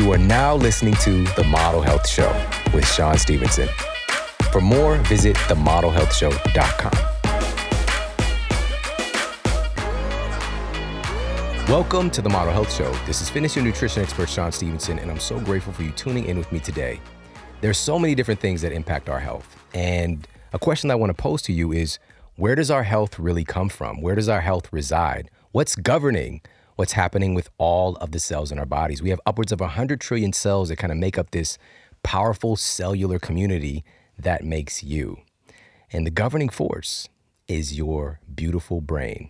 You are now listening to The Model Health Show with Shawn Stevenson. For more, visit themodelhealthshow.com. Welcome to the Model Health Show. This is fitness and nutrition expert Shawn Stevenson, and I'm so grateful for you tuning in with me today. There's so many different things that impact our health. And a question I want to pose to you is where does our health really come from? Where does our health reside? What's governing what's happening with all of the cells in our bodies? We have upwards of 100 trillion cells that kind of make up this powerful cellular community that makes you. And the governing force is your beautiful brain.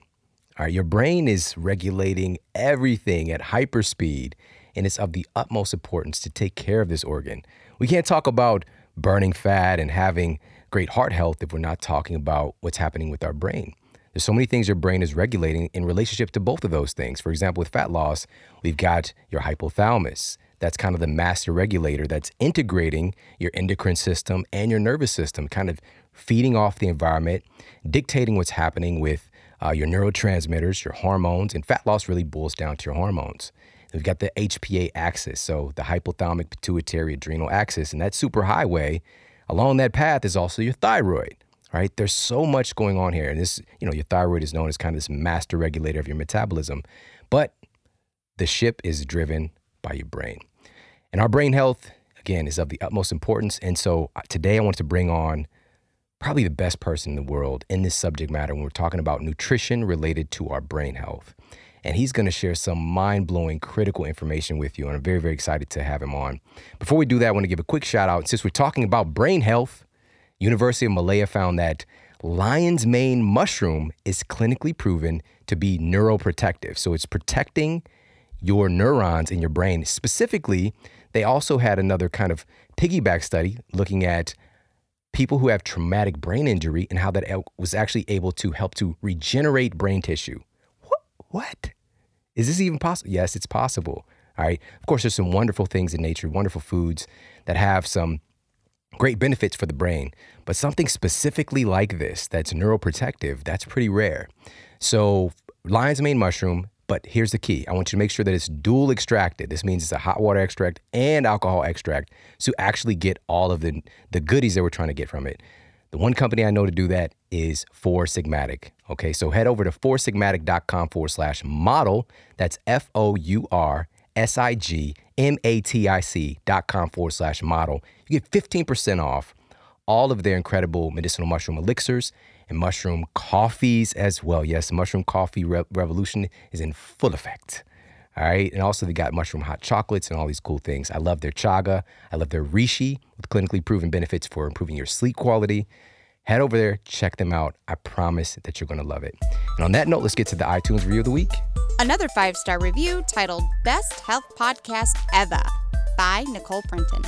All right, your brain is regulating everything at hyperspeed, and it's of the utmost importance to take care of this organ. We can't talk about burning fat and having great heart health if we're not talking about what's happening with our brain. There's so many things your brain is regulating in relationship to both of those things. For example, with fat loss, we've got your hypothalamus. That's kind of the master regulator that's integrating your endocrine system and your nervous system, kind of feeding off the environment, dictating what's happening with uh, your neurotransmitters, your hormones, and fat loss really boils down to your hormones. We've got the HPA axis, so the hypothalamic pituitary adrenal axis, and that superhighway along that path is also your thyroid. Right? There's so much going on here, and this, you know, your thyroid is known as kind of this master regulator of your metabolism, but the ship is driven by your brain, and our brain health again is of the utmost importance. And so uh, today I want to bring on probably the best person in the world in this subject matter when we're talking about nutrition related to our brain health. And he's going to share some mind blowing critical information with you. And I'm very, very excited to have him on. Before we do that, I want to give a quick shout out. Since we're talking about brain health, University of Malaya found that lion's mane mushroom is clinically proven to be neuroprotective. So it's protecting your neurons in your brain. Specifically, they also had another kind of piggyback study looking at people who have traumatic brain injury and how that was actually able to help to regenerate brain tissue. What? What? Is this even possible? Yes, it's possible. All right. Of course, there's some wonderful things in nature, wonderful foods that have some great benefits for the brain, but something specifically like this that's neuroprotective, that's pretty rare. So, lion's mane mushroom but here's the key I want you to make sure that it's dual extracted. This means it's a hot water extract and alcohol extract to actually get all of the, the goodies that we're trying to get from it. The one company I know to do that is Four Sigmatic. Okay, so head over to foursigmatic.com forward slash model. That's F O U R S I G M A T I C dot com forward slash model. You get 15% off all of their incredible medicinal mushroom elixirs and mushroom coffees as well. Yes, mushroom coffee re- revolution is in full effect. All right. And also, they got mushroom hot chocolates and all these cool things. I love their chaga. I love their reishi with clinically proven benefits for improving your sleep quality. Head over there, check them out. I promise that you're going to love it. And on that note, let's get to the iTunes review of the week. Another five star review titled Best Health Podcast Ever by Nicole Printon.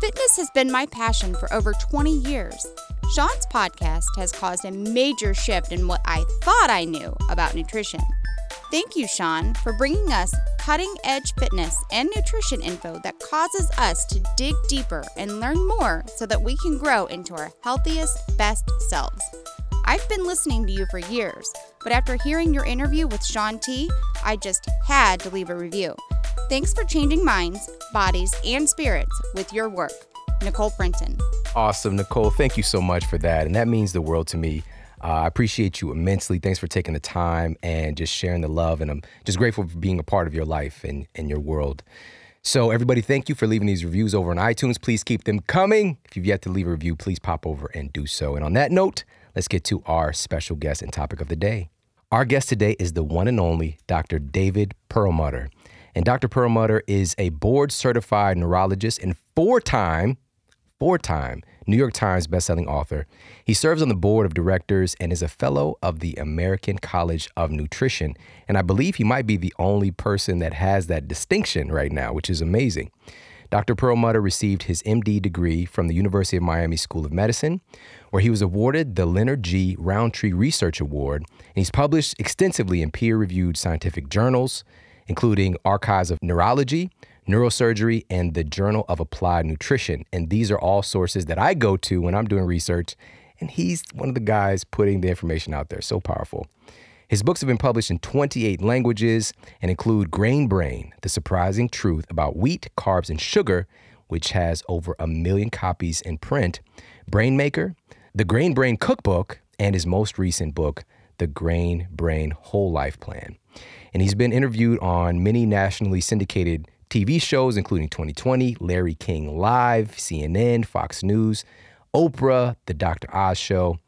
Fitness has been my passion for over 20 years. Shawn's podcast has caused a major shift in what I thought I knew about nutrition. Thank you, Shawn, for bringing us cutting edge fitness and nutrition info that causes us to dig deeper and learn more so that we can grow into our healthiest, best selves. I've been listening to you for years, but after hearing your interview with Shaun T, I just had to leave a review. Thanks for changing minds, bodies, and spirits with your work. Nicole Printon. Awesome, Nicole. Thank you so much for that. And that means the world to me. Uh, I appreciate you immensely. Thanks for taking the time and just sharing the love. And I'm just grateful for being a part of your life and, and your world. So, everybody, thank you for leaving these reviews over on iTunes. Please keep them coming. If you've yet to leave a review, please pop over and do so. And on that note, let's get to our special guest and topic of the day. Our guest today is the one and only Dr. David Perlmutter. And Dr. Perlmutter is a board certified neurologist and four time four time New York Times bestselling author. He serves on the board of directors and is a fellow of the American College of Nutrition. And I believe he might be the only person that has that distinction right now, which is amazing. Dr. Perlmutter received his MD degree from the University of Miami School of Medicine, where he was awarded the Leonard G. Rowntree Research Award. And he's published extensively in peer reviewed scientific journals, including Archives of Neurology, Neurosurgery, and the Journal of Applied Nutrition. And these are all sources that I go to when I'm doing research. And he's one of the guys putting the information out there. So powerful. His books have been published in 28 languages and include Grain Brain The Surprising Truth About Wheat, Carbs, and Sugar, which has over a million copies in print, Brain Maker, The Grain Brain Cookbook, and his most recent book, The Grain Brain Whole Life Plan. And he's been interviewed on many nationally syndicated TV shows, including 2020, Larry King Live, CNN, Fox News, Oprah, The Dr. Oz Show,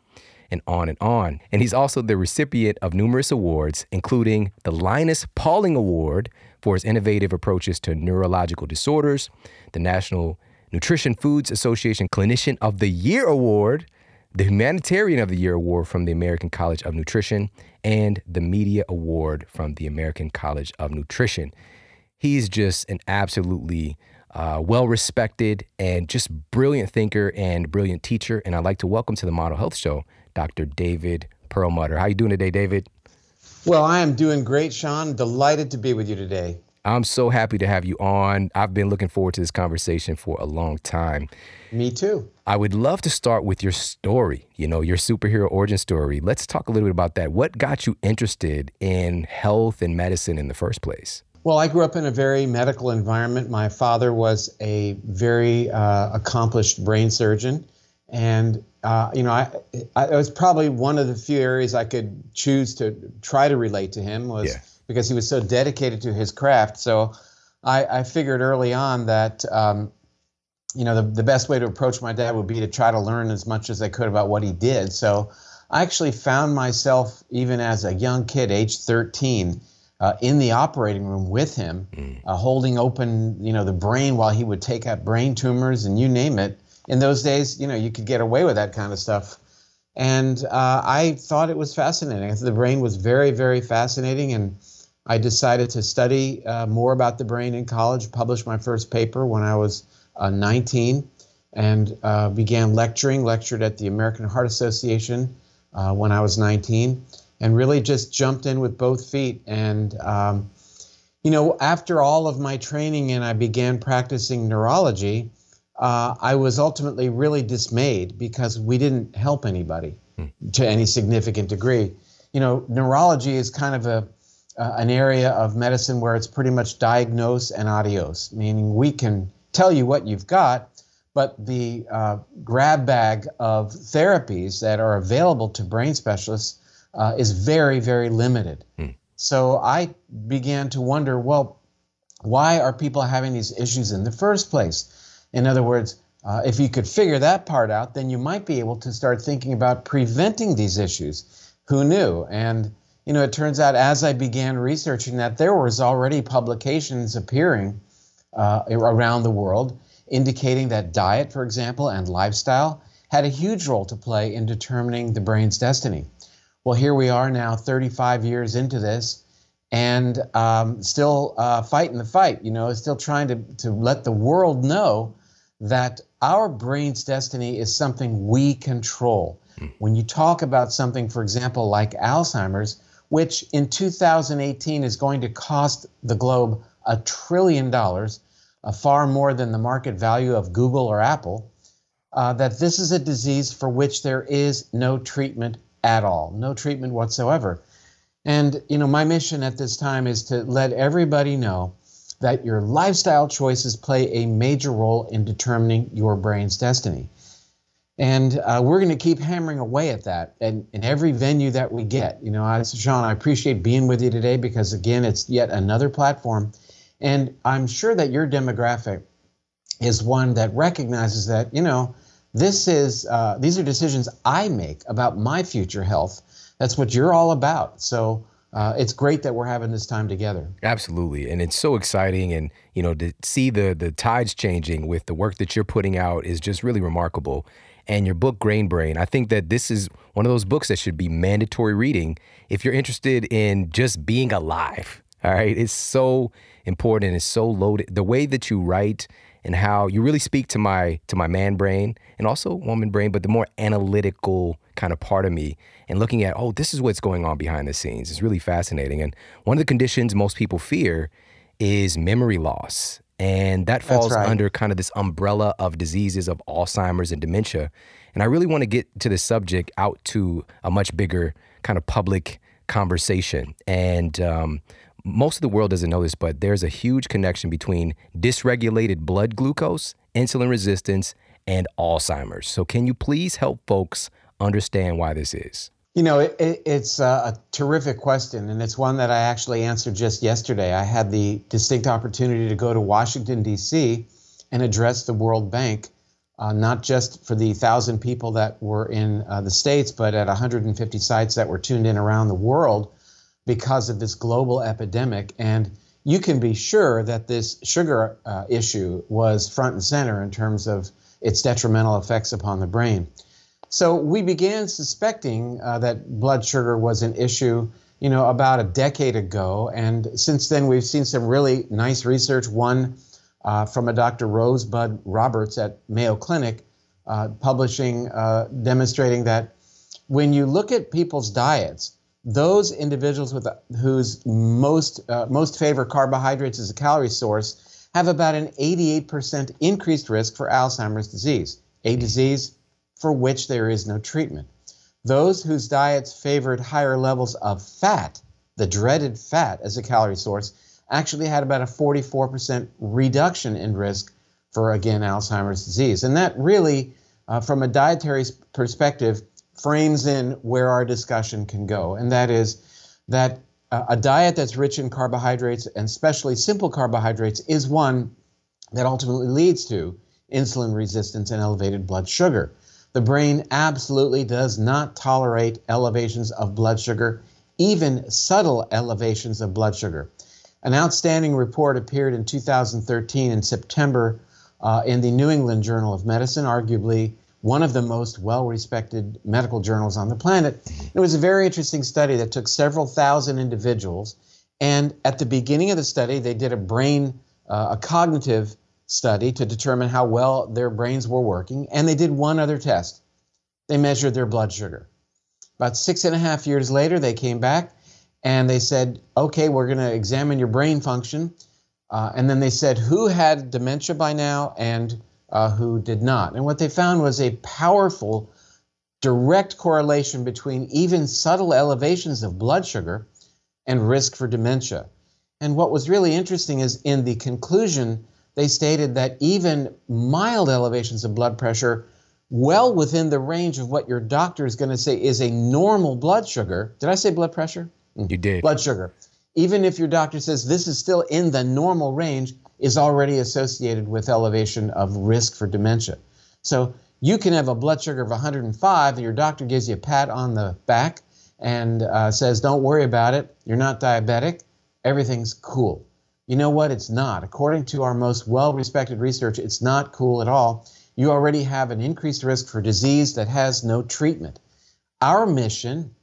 and on and on. And he's also the recipient of numerous awards, including the Linus Pauling Award for his innovative approaches to neurological disorders, the National Nutrition Foods Association Clinician of the Year Award, the Humanitarian of the Year Award from the American College of Nutrition, and the Media Award from the American College of Nutrition. He's just an absolutely uh, well respected and just brilliant thinker and brilliant teacher. And I'd like to welcome to the Model Health Show Dr. David Perlmutter. How you doing today, David? Well, I am doing great, Shawn. Delighted to be with you today. I'm so happy to have you on. I've been looking forward to this conversation for a long time. Me too. I would love to start with your story, you know, your superhero origin story. Let's talk a little bit about that. What got you interested in health and medicine in the first place? Well, I grew up in a very medical environment. My father was a very uh, accomplished brain surgeon. And, uh, you know, I, I, it was probably one of the few areas I could choose to try to relate to him was yeah. because he was so dedicated to his craft. So I, I figured early on that, um, you know, the, the best way to approach my dad would be to try to learn as much as I could about what he did. So I actually found myself, even as a young kid, age 13, uh, in the operating room with him, mm. uh, holding open, you know, the brain while he would take out brain tumors and you name it in those days, you know, you could get away with that kind of stuff. And uh, I thought it was fascinating. The brain was very, very fascinating. And I decided to study uh, more about the brain in college, published my first paper when I was uh, 19, and uh, began lecturing, lectured at the American Heart Association uh, when I was 19, and really just jumped in with both feet. And, um, you know, after all of my training and I began practicing neurology, uh, I was ultimately really dismayed because we didn't help anybody hmm. to any significant degree. You know, neurology is kind of a uh, an area of medicine where it's pretty much diagnose and adios, meaning we can tell you what you've got, but the uh, grab bag of therapies that are available to brain specialists uh, is very, very limited. Hmm. So I began to wonder, well, why are people having these issues in the first place? In other words, uh, if you could figure that part out, then you might be able to start thinking about preventing these issues. Who knew? And you know, it turns out as I began researching that, there was already publications appearing uh, around the world indicating that diet, for example, and lifestyle had a huge role to play in determining the brain's destiny. Well, here we are now, 35 years into this, and um, still uh, fighting the fight. You know, still trying to to let the world know that our brain's destiny is something we control. Mm. When you talk about something, for example, like Alzheimer's, which in 2018 is going to cost the globe a trillion dollars, uh, far more than the market value of Google or Apple, uh, that this is a disease for which there is no treatment at all, no treatment whatsoever. And you know, my mission at this time is to let everybody know that your lifestyle choices play a major role in determining your brain's destiny. And uh, we're going to keep hammering away at that and in every venue that we get. You know, I, Shawn, I appreciate being with you today because, again, it's yet another platform. And I'm sure that your demographic is one that recognizes that, you know, this is uh, these are decisions I make about my future health. That's what you're all about. So uh, it's great that we're having this time together. Absolutely, and it's so exciting, and you know to see the the tides changing with the work that you're putting out is just really remarkable. And your book, Grain Brain, I think that this is one of those books that should be mandatory reading if you're interested in just being alive. All right, it's so important. It's so loaded. The way that you write and how you really speak to my to my man brain and also woman brain, but the more analytical kind of part of me and looking at, oh, this is what's going on behind the scenes is really fascinating. And one of the conditions most people fear is memory loss. And that falls right. under kind of this umbrella of diseases of Alzheimer's and dementia. And I really want to get to this subject out to a much bigger kind of public conversation. And um, most of the world doesn't know this, but there's a huge connection between dysregulated blood glucose, insulin resistance, and Alzheimer's. So, can you please help folks understand why this is? You know, it, it, it's a, terrific question, and it's one that I actually answered just yesterday. I had the distinct opportunity to go to Washington, D.C., and address the World Bank, uh, not just for the thousand people that were in uh, the States, but at 150 sites that were tuned in around the world because of this global epidemic. And you can be sure that this sugar uh, issue was front and center in terms of its detrimental effects upon the brain. So we began suspecting uh, that blood sugar was an issue, you know, about a decade ago, and since then we've seen some really nice research. One uh, from a Dr. Rosebud Roberts at Mayo Clinic, uh, publishing uh, demonstrating that when you look at people's diets, those individuals with whose most uh, most favor carbohydrates as a calorie source have about an 88% increased risk for Alzheimer's disease, a disease for which there is no treatment. Those whose diets favored higher levels of fat, the dreaded fat as a calorie source, actually had about a 44% reduction in risk for, again, Alzheimer's disease. And that really, uh, from a dietary perspective, frames in where our discussion can go. And that is that uh, a diet that's rich in carbohydrates, and especially simple carbohydrates, is one that ultimately leads to insulin resistance and elevated blood sugar. The brain absolutely does not tolerate elevations of blood sugar, even subtle elevations of blood sugar. An outstanding report appeared in 2013 in September uh, in the New England Journal of Medicine, arguably one of the most well respected medical journals on the planet. It was a very interesting study that took several thousand individuals. And at the beginning of the study, they did a brain, uh, a cognitive study to determine how well their brains were working, and they did one other test. They measured their blood sugar. About six and a half years later, they came back and they said, okay, we're going to examine your brain function. Uh, and then they said, who had dementia by now and uh, who did not? And what they found was a powerful, direct correlation between even subtle elevations of blood sugar and risk for dementia. And what was really interesting is in the conclusion, they stated that even mild elevations of blood pressure, well within the range of what your doctor is going to say is a normal blood sugar. Did I say blood pressure? You did. Blood sugar. Even if your doctor says this is still in the normal range, is already associated with elevation of risk for dementia. So you can have a blood sugar of 105 and your doctor gives you a pat on the back and uh, says, don't worry about it. You're not diabetic. Everything's cool. You know what? It's not. According to our most well respected research, it's not cool at all. You already have an increased risk for disease that has no treatment. Our mission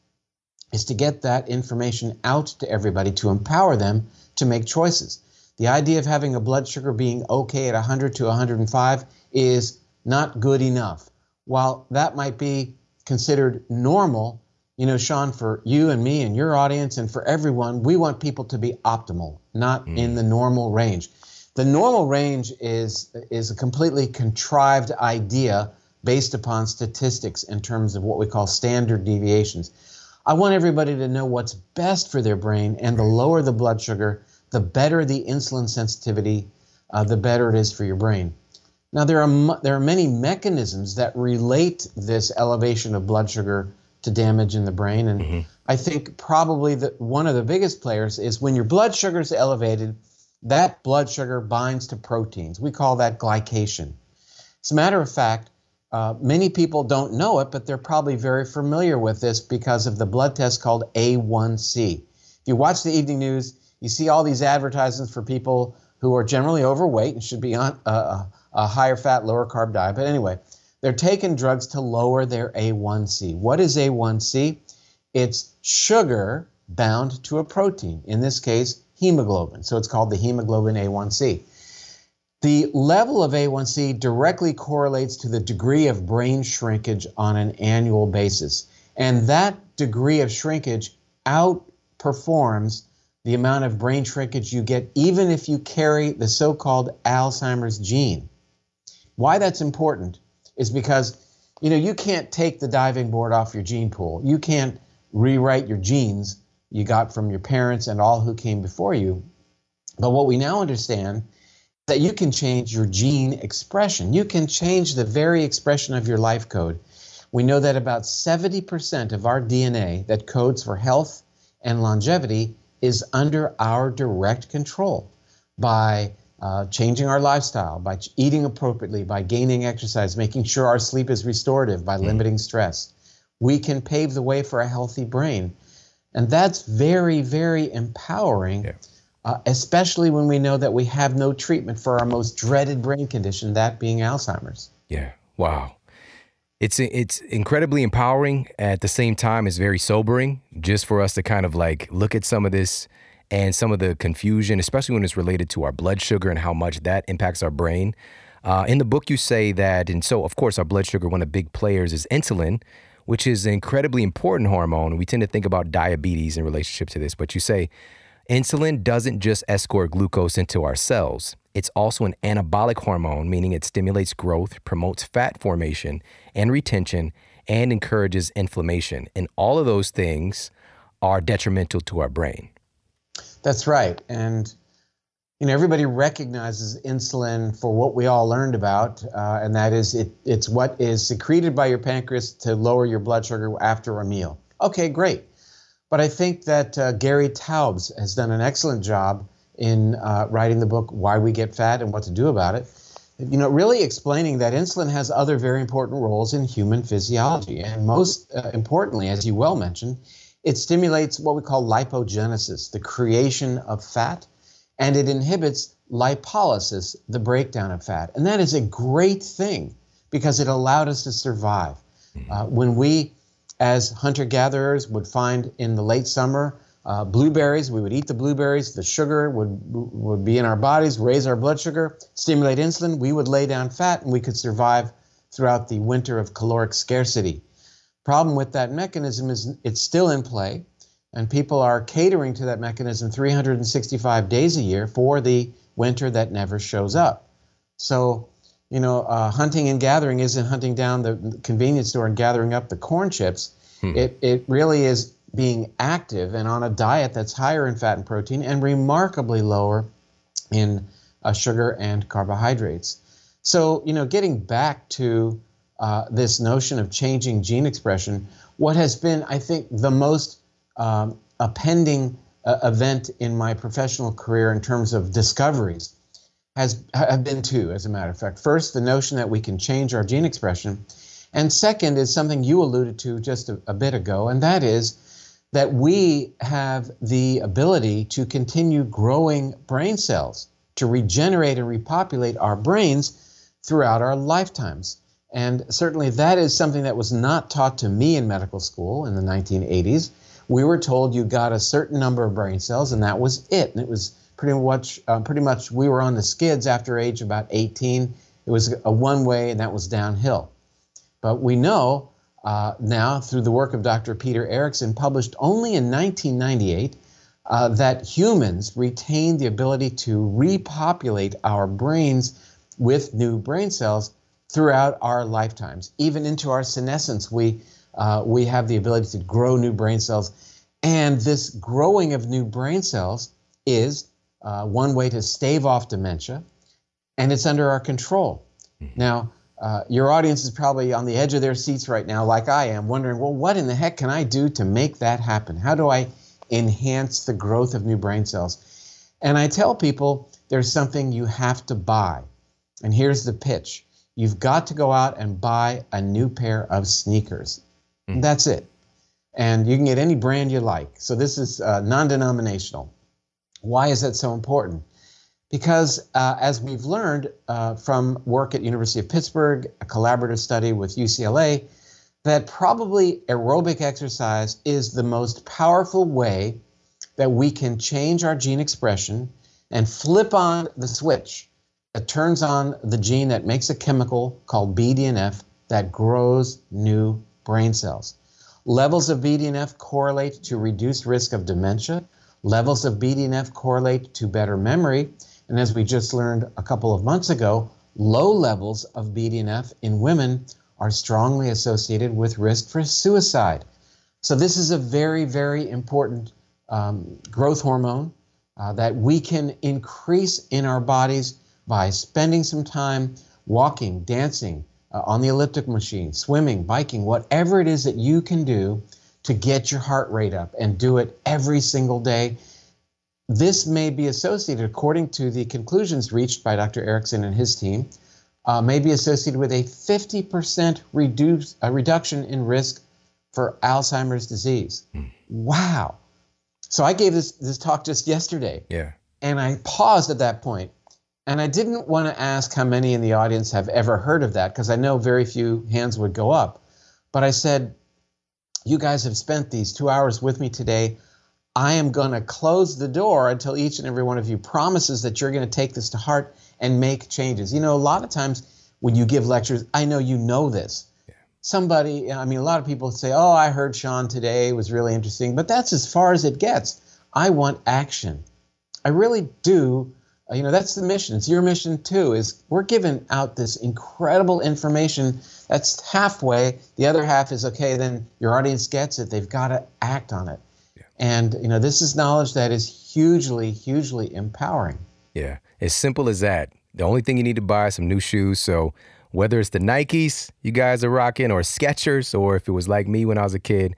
is to get that information out to everybody to empower them to make choices. The idea of having a blood sugar being okay at 100 to 105 is not good enough. While that might be considered normal, you know, Shawn, for you and me and your audience and for everyone, we want people to be optimal, not mm. in the normal range. The normal range is is a completely contrived idea based upon statistics in terms of what we call standard deviations. I want everybody to know what's best for their brain, and the lower the blood sugar, the better the insulin sensitivity, uh, the better it is for your brain. Now there are there are many mechanisms that relate this elevation of blood sugar to damage in the brain. And mm-hmm. I think probably that one of the biggest players is when your blood sugar is elevated, that blood sugar binds to proteins. We call that glycation. As a matter of fact, uh, many people don't know it, but they're probably very familiar with this because of the blood test called A1C. If you watch the evening news, you see all these advertisements for people who are generally overweight and should be on a, a higher fat, lower carb diet. But anyway, they're taking drugs to lower their A1C. What is A1C? It's sugar bound to a protein, in this case, hemoglobin. So it's called the hemoglobin A1C. The level of A1C directly correlates to the degree of brain shrinkage on an annual basis. And that degree of shrinkage outperforms the amount of brain shrinkage you get even if you carry the so called Alzheimer's gene. Why that's important is because you know you can't take the diving board off your gene pool. You can't rewrite your genes you got from your parents and all who came before you. But what we now understand is that you can change your gene expression. You can change the very expression of your life code. We know that about 70% of our DNA that codes for health and longevity is under our direct control by uh, changing our lifestyle, by eating appropriately, by gaining exercise, making sure our sleep is restorative, by mm. limiting stress. We can pave the way for a healthy brain. And that's very, very empowering, yeah. uh, especially when we know that we have no treatment for our most dreaded brain condition, that being Alzheimer's. Yeah. Wow. It's it's incredibly empowering at the same time it's very sobering just for us to kind of like look at some of this and some of the confusion, especially when it's related to our blood sugar and how much that impacts our brain. Uh, in the book, you say that, and so of course, our blood sugar, one of the big players is insulin, which is an incredibly important hormone. We tend to think about diabetes in relationship to this, but you say insulin doesn't just escort glucose into our cells. It's also an anabolic hormone, meaning it stimulates growth, promotes fat formation and retention, and encourages inflammation. And all of those things are detrimental to our brain. That's right. And you know, everybody recognizes insulin for what we all learned about, uh, and that is it, it's what is secreted by your pancreas to lower your blood sugar after a meal. Okay, great. But I think that uh, Gary Taubes has done an excellent job in uh, writing the book Why We Get Fat and What to Do About It. You know, really explaining that insulin has other very important roles in human physiology. And most uh, importantly, as you well mentioned, it stimulates what we call lipogenesis, the creation of fat, and it inhibits lipolysis, the breakdown of fat. And that is a great thing because it allowed us to survive. Mm-hmm. Uh, when we, as hunter gatherers, would find in the late summer uh, blueberries, we would eat the blueberries, the sugar would, would be in our bodies, raise our blood sugar, stimulate insulin, we would lay down fat, and we could survive throughout the winter of caloric scarcity. Problem with that mechanism is it's still in play, and people are catering to that mechanism 365 days a year for the winter that never shows up. So, you know, uh, hunting and gathering isn't hunting down the convenience store and gathering up the corn chips. Hmm. It, it really is being active and on a diet that's higher in fat and protein and remarkably lower in uh, sugar and carbohydrates. So, you know, getting back to uh, this notion of changing gene expression, what has been, I think, the most um, appending uh, event in my professional career in terms of discoveries has have been two, as a matter of fact. First, the notion that we can change our gene expression, and second is something you alluded to just a, a bit ago, and that is that we have the ability to continue growing brain cells, to regenerate and repopulate our brains throughout our lifetimes. And certainly that is something that was not taught to me in medical school in the 1980s. We were told you got a certain number of brain cells, and that was it. And it was pretty much, uh, pretty much, we were on the skids after age about 18. It was a one way, and that was downhill. But we know uh, now through the work of Dr. Peter Eriksson, published only in 1998, uh, that humans retain the ability to repopulate our brains with new brain cells throughout our lifetimes. Even into our senescence, we, uh, we have the ability to grow new brain cells. And this growing of new brain cells is uh, one way to stave off dementia, and it's under our control. Mm-hmm. Now, uh, your audience is probably on the edge of their seats right now, like I am, wondering, well, what in the heck can I do to make that happen? How do I enhance the growth of new brain cells? And I tell people there's something you have to buy. And here's the pitch you've got to go out and buy a new pair of sneakers. Mm. That's it. And you can get any brand you like. So this is uh, non denominational. Why is that so important? Because uh, as we've learned uh, from work at University of Pittsburgh, a collaborative study with UCLA, that probably aerobic exercise is the most powerful way that we can change our gene expression and flip on the switch that turns on the gene that makes a chemical called BDNF that grows new brain cells. Levels of BDNF correlate to reduced risk of dementia. Levels of BDNF correlate to better memory. And as we just learned a couple of months ago, low levels of BDNF in women are strongly associated with risk for suicide. So, this is a very, very important um, growth hormone uh, that we can increase in our bodies by spending some time walking, dancing, uh, on the elliptic machine, swimming, biking, whatever it is that you can do to get your heart rate up and do it every single day. This may be associated, according to the conclusions reached by Dr. Erickson and his team, uh, may be associated with a 50% reduce, a reduction in risk for Alzheimer's disease. Mm. Wow. So I gave this, this talk just yesterday. Yeah. And I paused at that point and I didn't want to ask how many in the audience have ever heard of that because I know very few hands would go up. But I said, You guys have spent these two hours with me today. I am going to close the door until each and every one of you promises that you're going to take this to heart and make changes. You know, a lot of times when you give lectures, I know you know this. Yeah. Somebody, I mean, a lot of people say, Oh, I heard Shawn today, it was really interesting, but that's as far as it gets. I want action. I really do uh, you know that's the mission it's your mission too is we're giving out this incredible information that's halfway the other half is okay then your audience gets it they've got to act on it. And you know this is knowledge that is hugely hugely empowering. Yeah as simple as that. The only thing you need to buy is some new shoes. So whether it's the nikes you guys are rocking or skechers or if it was like me when i was a kid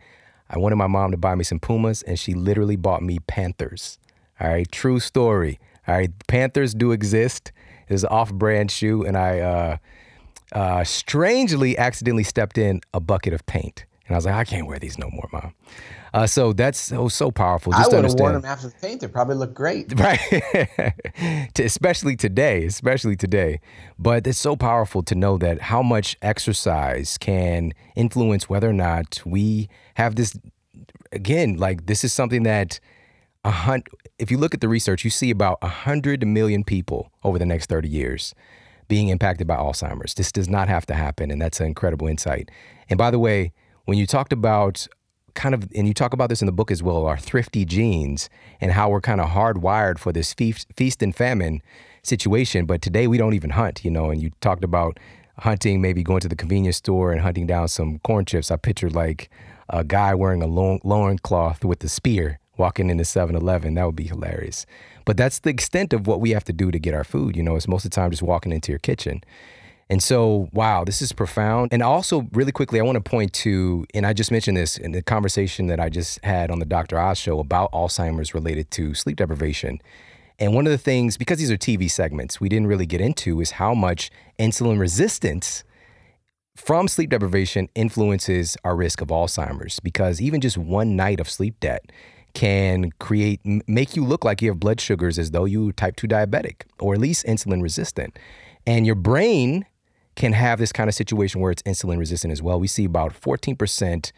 i wanted my mom to buy me some pumas and she literally bought me panthers. All right true story. All right, Panthers do exist. It's an off-brand shoe, and I uh, uh, strangely accidentally stepped in a bucket of paint, and I was like, I can't wear these no more, mom. Uh, so that's so so powerful. Just I would have worn them after the paint. They probably look great, right? especially today, especially today. But it's so powerful to know that how much exercise can influence whether or not we have this. Again, like this is something that a hundred, if you look at the research, you see about 100 million people over the next 30 years being impacted by Alzheimer's. This does not have to happen, and that's an incredible insight. And by the way, when you talked about kind of, and you talk about this in the book as well, our thrifty genes and how we're kind of hardwired for this feast, feast and famine situation. But today we don't even hunt, you know, and you talked about hunting, maybe going to the convenience store and hunting down some corn chips. I pictured like a guy wearing a long loincloth with a spear walking into 7-Eleven. That would be hilarious. But that's the extent of what we have to do to get our food. You know, it's most of the time just walking into your kitchen. And so, wow, this is profound. And also, really quickly, I want to point to, and I just mentioned this in the conversation that I just had on the Dr. Oz show about Alzheimer's related to sleep deprivation. And one of the things, because these are TV segments, we didn't really get into is how much insulin resistance from sleep deprivation influences our risk of Alzheimer's. Because even just one night of sleep debt can create make you look like you have blood sugars as though you type 2 diabetic or at least insulin resistant and your brain can have this kind of situation where it's insulin resistant as well we see about 14%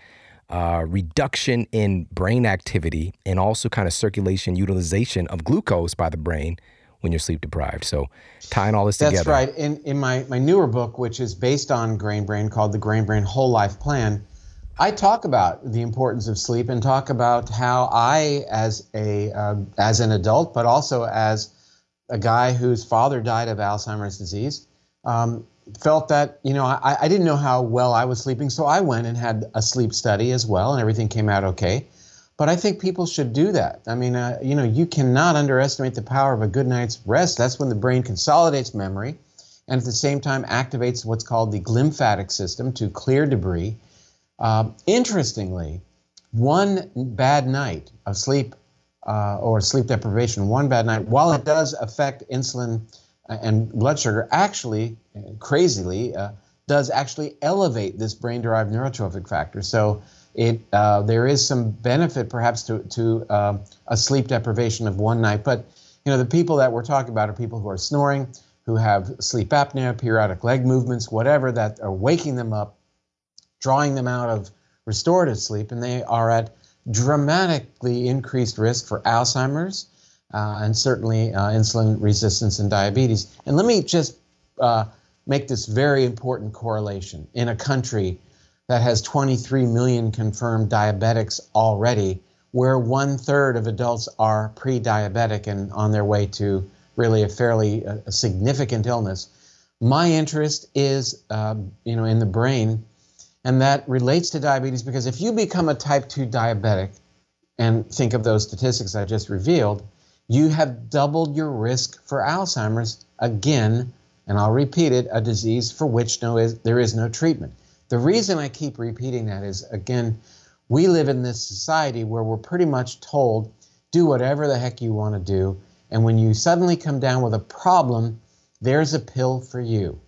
uh, reduction in brain activity and also kind of circulation utilization of glucose by the brain when you're sleep deprived. So tying all this That's together. That's right. In, in my, my newer book, which is based on Grain Brain called the Grain Brain Whole Life Plan, I talk about the importance of sleep and talk about how I, as a uh, as an adult, but also as a guy whose father died of Alzheimer's disease, um, felt that you know I, I didn't know how well I was sleeping, so I went and had a sleep study as well, and everything came out okay. But I think people should do that. I mean, uh, you know, you cannot underestimate the power of a good night's rest. That's when the brain consolidates memory, and at the same time activates what's called the glymphatic system to clear debris uh, interestingly, one bad night of sleep uh, or sleep deprivation, one bad night, while it does affect insulin and blood sugar, actually, crazily, uh, does actually elevate this brain-derived neurotrophic factor. So it uh, there is some benefit perhaps to to uh, a sleep deprivation of one night. But you know the people that we're talking about are people who are snoring, who have sleep apnea, periodic leg movements, whatever that are waking them up drawing them out of restorative sleep, and they are at dramatically increased risk for Alzheimer's and certainly uh, insulin resistance and diabetes. And let me just uh, make this very important correlation. In a country that has 23 million confirmed diabetics already, where one third of adults are pre diabetic and on their way to really a fairly uh, significant illness. My interest is, uh, you know, in the brain and that relates to diabetes because if you become a type 2 diabetic and think of those statistics I just revealed, you have doubled your risk for Alzheimer's again, and I'll repeat it, a disease for which no is, there is no treatment. The reason I keep repeating that is, again, we live in this society where we're pretty much told do whatever the heck you want to do. And when you suddenly come down with a problem, there's a pill for you.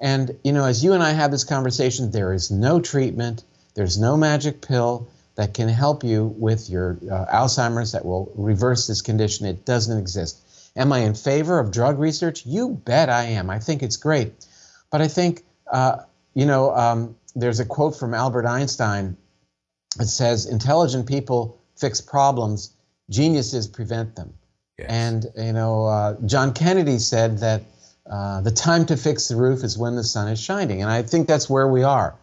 And, you know, as you and I have this conversation, there is no treatment, there's no magic pill that can help you with your uh, Alzheimer's that will reverse this condition. It doesn't exist. Am I in favor of drug research? You bet I am. I think it's great. But I think, uh, you know, um, there's a quote from Albert Einstein that says, intelligent people fix problems, geniuses prevent them. Yes. And, you know, uh, John Kennedy said that uh, the time to fix the roof is when the sun is shining. And I think that's where we are.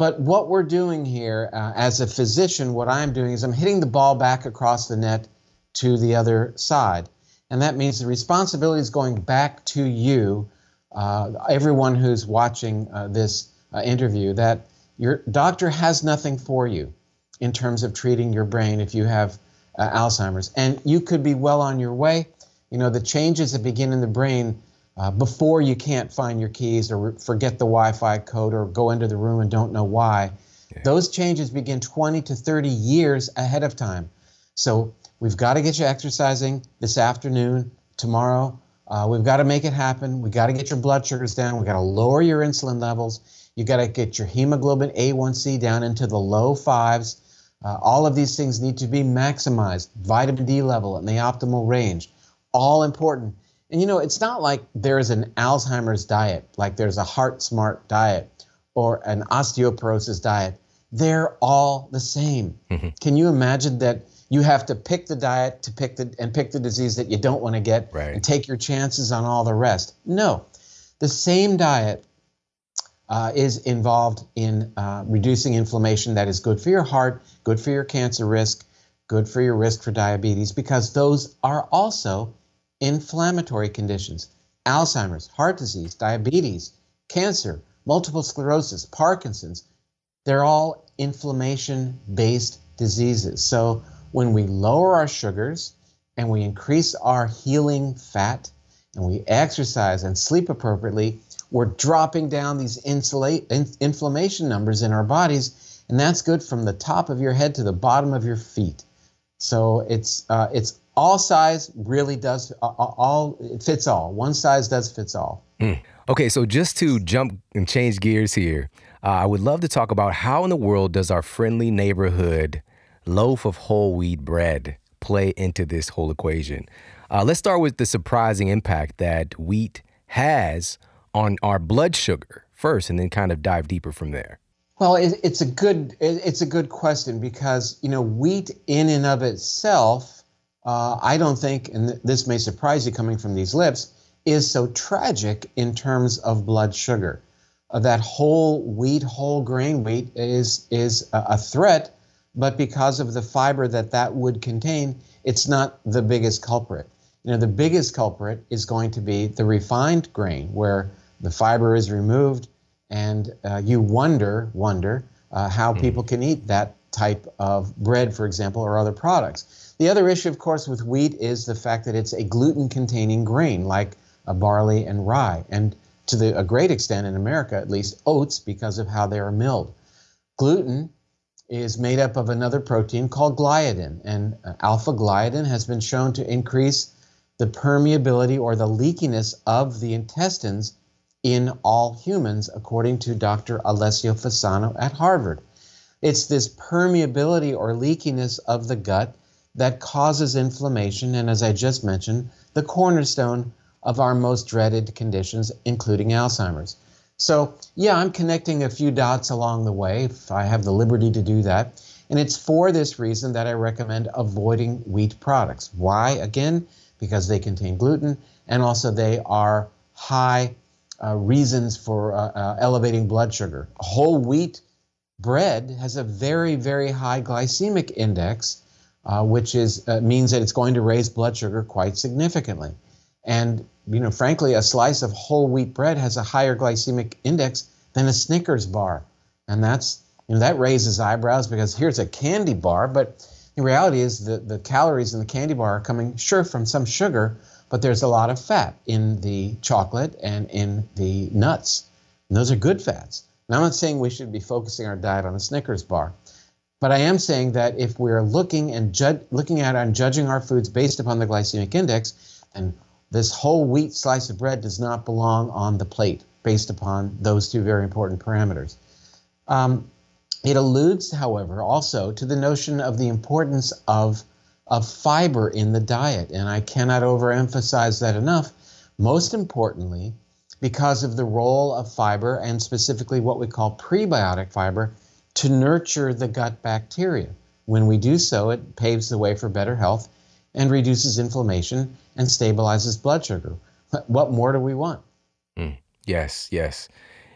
But what we're doing here uh, as a physician, what I'm doing is I'm hitting the ball back across the net to the other side. And that means the responsibility is going back to you, uh, everyone who's watching uh, this uh, interview, that your doctor has nothing for you in terms of treating your brain if you have uh, Alzheimer's. And you could be well on your way. You know, the changes that begin in the brain uh, before you can't find your keys or forget the Wi-Fi code or go into the room and don't know why. Yeah. Those changes begin 20 to 30 years ahead of time. So we've got to get you exercising this afternoon, tomorrow. Uh, we've got to make it happen. We've got to get your blood sugars down. We've got to lower your insulin levels. You've got to get your hemoglobin A1C down into the low fives. Uh, all of these things need to be maximized. Vitamin D level in the optimal range. All important. And you know, it's not like there's an Alzheimer's diet, like there's a heart smart diet or an osteoporosis diet. They're all the same. Mm-hmm. Can you imagine that you have to pick the diet to pick the and pick the disease that you don't want to get right. and take your chances on all the rest? No. The same diet uh, is involved in uh, reducing inflammation that is good for your heart, good for your cancer risk, good for your risk for diabetes, because those are also inflammatory conditions Alzheimer's, heart disease, diabetes, cancer, multiple sclerosis, Parkinson's. They're all inflammation based diseases. So when we lower our sugars and we increase our healing fat and we exercise and sleep appropriately, we're dropping down these insulate, in, inflammation numbers in our bodies, and that's good from the top of your head to the bottom of your feet. So it's uh, it's all size really does all it fits all. One size does fits all. Mm. Okay, so just to jump and change gears here, uh, I would love to talk about how in the world does our friendly neighborhood loaf of whole wheat bread play into this whole equation? Uh, let's start with the surprising impact that wheat has on our blood sugar first, and then kind of dive deeper from there. Well, it's a good it's a good question because you know wheat in and of itself uh, I don't think, and this may surprise you coming from these lips, is so tragic in terms of blood sugar. Uh, that whole wheat, whole grain wheat is is a, a threat, but because of the fiber that that would contain, it's not the biggest culprit. You know, the biggest culprit is going to be the refined grain, where the fiber is removed, and uh, you wonder, wonder uh, how mm. people can eat that type of bread, for example, or other products. The other issue, of course, with wheat is the fact that it's a gluten containing grain like barley and rye, and to the, a great extent in America, at least, oats because of how they are milled. Gluten is made up of another protein called gliadin, and uh, alpha gliadin has been shown to increase the permeability or the leakiness of the intestines in all humans, according to Dr. Alessio Fasano at Harvard. It's this permeability or leakiness of the gut that causes inflammation, and as I just mentioned, the cornerstone of our most dreaded conditions, including Alzheimer's. So, yeah, I'm connecting a few dots along the way if I have the liberty to do that. And it's for this reason that I recommend avoiding wheat products. Why? Again, because they contain gluten and also they are high uh, reasons for uh, uh, elevating blood sugar. Whole wheat bread has a very, very high glycemic index uh, which is uh, means that it's going to raise blood sugar quite significantly. And you know, frankly, a slice of whole wheat bread has a higher glycemic index than a Snickers bar, and that's you know that raises eyebrows because here's a candy bar, but The reality is that the calories in the candy bar are coming, sure, from some sugar, but there's a lot of fat in the chocolate and in the nuts. And those are good fats. Now, I'm not saying we should be focusing our diet on a Snickers bar, but I am saying that if we're looking and looking at and judging our foods based upon the glycemic index, and this whole wheat slice of bread does not belong on the plate based upon those two very important parameters. Um, it alludes, however, also to the notion of the importance of, of fiber in the diet, and I cannot overemphasize that enough. Most importantly, because of the role of fiber and specifically what we call prebiotic fiber to nurture the gut bacteria. When we do so, it paves the way for better health and reduces inflammation and stabilizes blood sugar. What more do we want? Mm, yes, yes.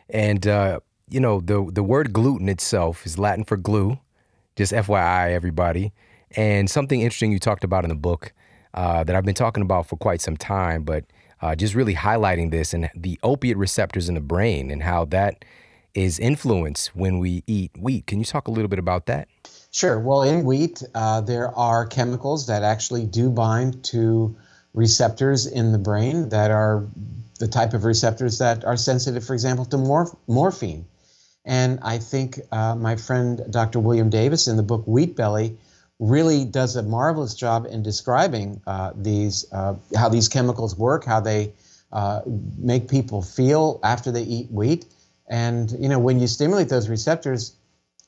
And, uh, you know, the, the word gluten itself is Latin for glue, just FYI, everybody. And something interesting you talked about in the book uh, that I've been talking about for quite some time, but uh, just really highlighting this and the opiate receptors in the brain and how that is influenced when we eat wheat. Can you talk a little bit about that? Sure. Well, in wheat, uh, there are chemicals that actually do bind to receptors in the brain that are the type of receptors that are sensitive, for example, to morph- morphine. And I think uh, my friend Dr. William Davis in the book Wheat Belly really does a marvelous job in describing uh, these uh, how these chemicals work, how they uh, make people feel after they eat wheat. And you know, when you stimulate those receptors,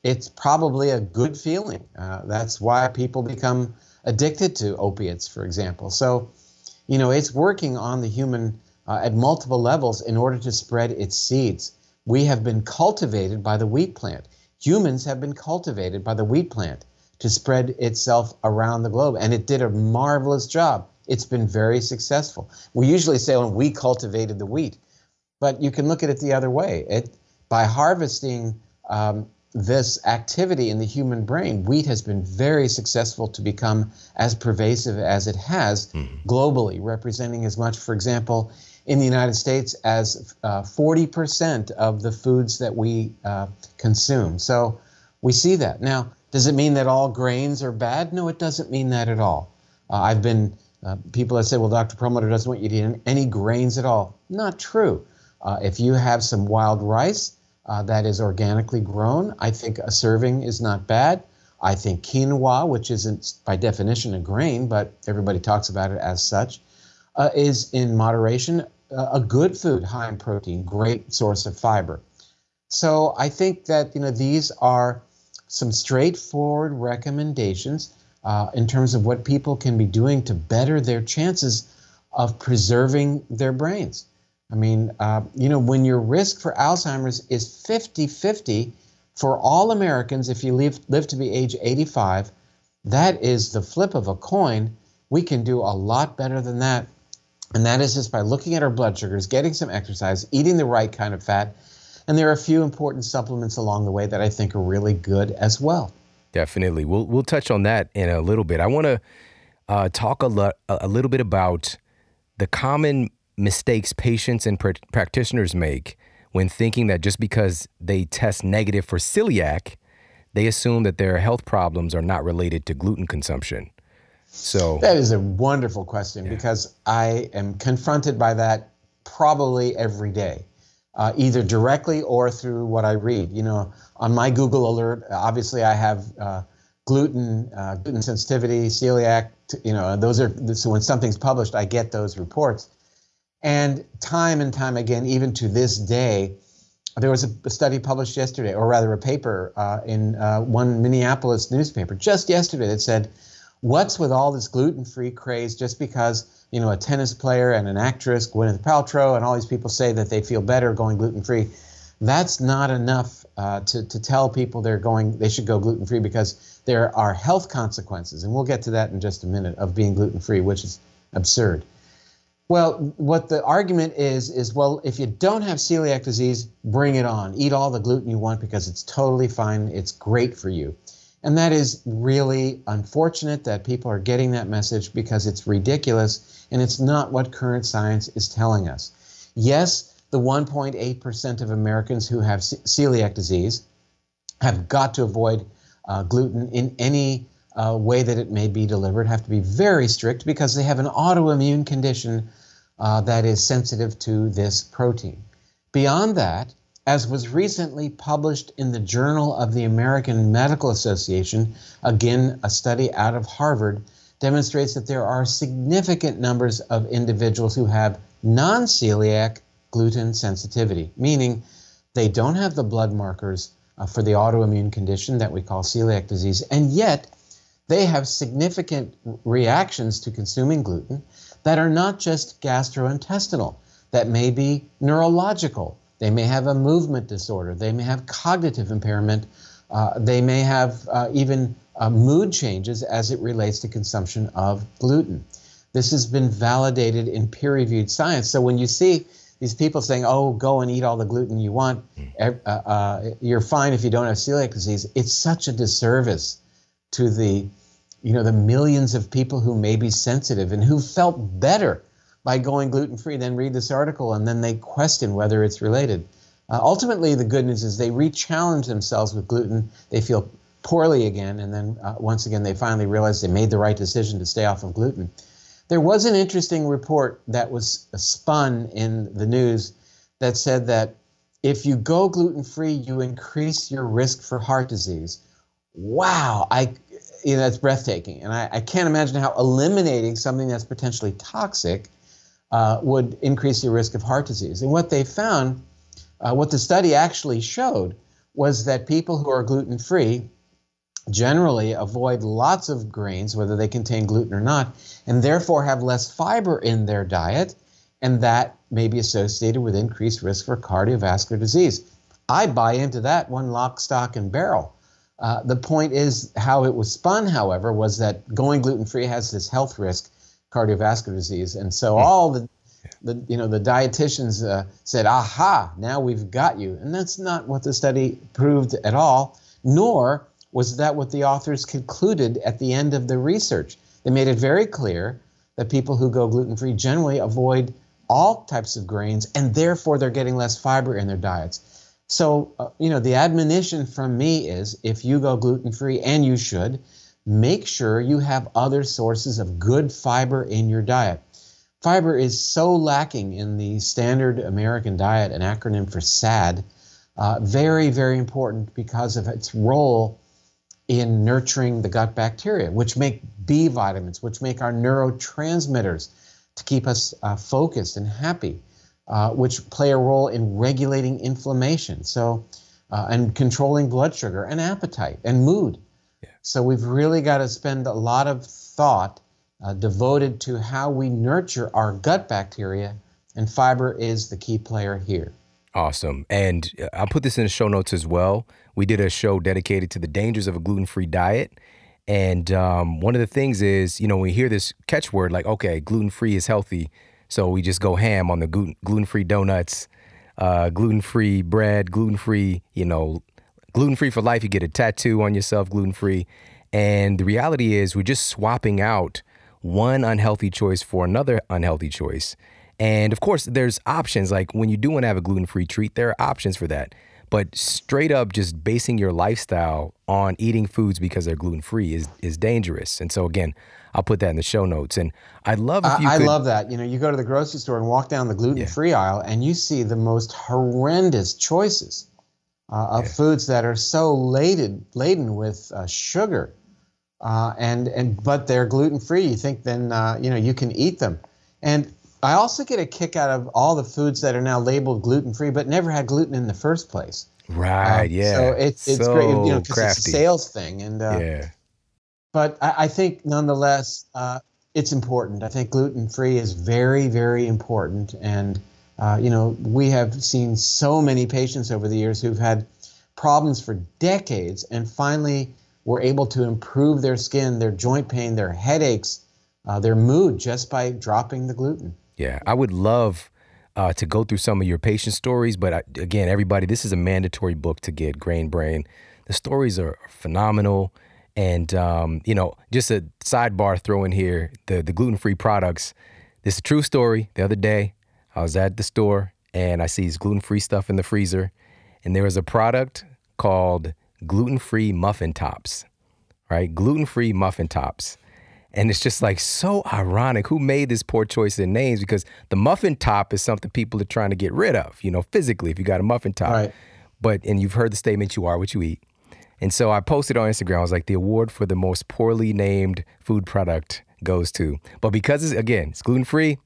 it's probably a good feeling. Uh, that's why people become addicted to opiates, for example. So, you know, it's working on the human uh, at multiple levels in order to spread its seeds. We have been cultivated by the wheat plant. Humans have been cultivated by the wheat plant to spread itself around the globe, and it did a marvelous job. It's been very successful. We usually say, when we cultivated the wheat. But you can look at it the other way. It, by harvesting um, this activity in the human brain, wheat has been very successful to become as pervasive as it has mm-hmm. globally, representing as much, for example, in the United States as uh, 40% of the foods that we uh, consume. So we see that. Now, does it mean that all grains are bad? No, it doesn't mean that at all. Uh, I've been, uh, people have said, well, Dr. Perlmutter doesn't want you to eat any grains at all. Not true. Uh, if you have some wild rice uh, that is organically grown, I think a serving is not bad. I think quinoa, which isn't by definition a grain, but everybody talks about it as such, uh, is in moderation a good food, high in protein, great source of fiber. So I think that you know these are some straightforward recommendations uh, in terms of what people can be doing to better their chances of preserving their brains. I mean, uh, you know, when your risk for Alzheimer's is 50 50 for all Americans, if you live, live to be age 85, that is the flip of a coin. We can do a lot better than that. And that is just by looking at our blood sugars, getting some exercise, eating the right kind of fat. And there are a few important supplements along the way that I think are really good as well. Definitely. We'll, we'll touch on that in a little bit. I want to uh, talk a, lo- a little bit about the common mistakes patients and pr- practitioners make when thinking that just because they test negative for celiac, they assume that their health problems are not related to gluten consumption. So that is a wonderful question yeah. because I am confronted by that probably every day, uh, either directly or through what I read. You know, on my Google alert, obviously I have uh, gluten, uh, gluten sensitivity, celiac. You know, those are so when something's published, I get those reports. And time and time again, even to this day, there was a, study published yesterday, or rather a paper uh, in uh, one Minneapolis newspaper just yesterday that said, "What's with all this gluten-free craze? Just because you know a tennis player and an actress, Gwyneth Paltrow, and all these people say that they feel better going gluten-free, that's not enough uh, to to tell people they're going they should go gluten-free because there are health consequences, and we'll get to that in just a minute of being gluten-free, which is absurd." Well, what the argument is is well, if you don't have celiac disease, bring it on. Eat all the gluten you want because it's totally fine. It's great for you. And that is really unfortunate that people are getting that message because it's ridiculous and it's not what current science is telling us. Yes, the 1.8% of Americans who have celiac disease have got to avoid uh, gluten in any uh, way that it may be delivered have to be very strict because they have an autoimmune condition uh, that is sensitive to this protein. Beyond that, as was recently published in the Journal of the American Medical Association, again, a study out of Harvard, demonstrates that there are significant numbers of individuals who have non celiac gluten sensitivity, meaning they don't have the blood markers uh, for the autoimmune condition that we call celiac disease, and yet they have significant reactions to consuming gluten that are not just gastrointestinal, that may be neurological. They may have a movement disorder. They may have cognitive impairment. Uh, they may have uh, even uh, mood changes as it relates to consumption of gluten. This has been validated in peer reviewed science. So when you see these people saying, oh, go and eat all the gluten you want, uh, uh, you're fine if you don't have celiac disease, it's such a disservice to the you know the millions of people who may be sensitive and who felt better by going gluten free then read this article and then they question whether it's related. Uh, ultimately the good news is they re-challenge themselves with gluten. They feel poorly again and then uh, once again they finally realize they made the right decision to stay off of gluten. There was an interesting report that was spun in the news that said that if you go gluten free you increase your risk for heart disease wow i you know, that's breathtaking. And I, I, can't imagine how eliminating something that's potentially toxic uh, would increase your risk of heart disease. And what they found, uh, what the study actually showed, was that people who are gluten free generally avoid lots of grains, whether they contain gluten or not, and therefore have less fiber in their diet, and that may be associated with increased risk for cardiovascular disease. I buy into that one lock, stock, and barrel. Uh, the point is how it was spun, however, was that going gluten free has this health risk, cardiovascular disease, and so mm. all the, the you know the dietitians uh, said, "Aha! Now we've got you," and that's not what the study proved at all. Nor was that what the authors concluded at the end of the research. They made it very clear that people who go gluten free generally avoid all types of grains, and therefore they're getting less fiber in their diets. So, uh, you know, the admonition from me is if you go gluten free, and you should, make sure you have other sources of good fiber in your diet. Fiber is so lacking in the standard American diet, an acronym for SAD. Uh, very, very important because of its role in nurturing the gut bacteria, which make B vitamins, which make our neurotransmitters to keep us uh, focused and happy uh, which play a role in regulating inflammation. So, uh, and controlling blood sugar and appetite and mood. Yeah. So we've really got to spend a lot of thought uh, devoted to how we nurture our gut bacteria, and fiber is the key player here. Awesome. And uh, I'll put this in the show notes as well. We did a show dedicated to the dangers of a gluten free diet. And um, one of the things is, you know, we hear this catchword like, okay, gluten free is healthy, so we just go ham on the gluten free donuts, uh, gluten free bread, gluten free, you know, gluten free for life. You get a tattoo on yourself, gluten free. And the reality is, we're just swapping out one unhealthy choice for another unhealthy choice. And of course, there's options. Like when you do want to have a gluten free treat, there are options for that. But straight up, just basing your lifestyle on eating foods because they're gluten free is is dangerous. And so again, I'll put that in the show notes. And I'd love if you. I, could, I love that. You know, you go to the grocery store and walk down the gluten free yeah. aisle, and you see the most horrendous choices uh, of yeah. foods that are so laden laden with uh, sugar, uh, and and but they're gluten free. You think then uh, you know you can eat them, and I also get a kick out of all the foods that are now labeled gluten free, but never had gluten in the first place. Right. Um, yeah. So it's it's so great, you know, because it's a sales thing, and uh, yeah but I, I think nonetheless uh, it's important. I think gluten free is very, very important. And, uh, you know, we have seen so many patients over the years who've had problems for decades and finally were able to improve their skin, their joint pain, their headaches, uh, their mood just by dropping the gluten. Yeah, I would love uh, to go through some of your patient stories, but I, again, everybody, this is a mandatory book to get Grain Brain. The stories are phenomenal. And um, you know, just a sidebar throw in here: the the gluten free products. This is a true story. The other day, I was at the store and I see this gluten free stuff in the freezer, and there was a product called gluten free muffin tops, right? Gluten free muffin tops. And it's just like so ironic who made this poor choice in names because the muffin top is something people are trying to get rid of, you know, physically, if you got a muffin top. Right. But, and you've heard the statement, you are what you eat. And so I posted on Instagram, I was like, the award for the most poorly named food product goes to. But because it's, again, it's gluten free,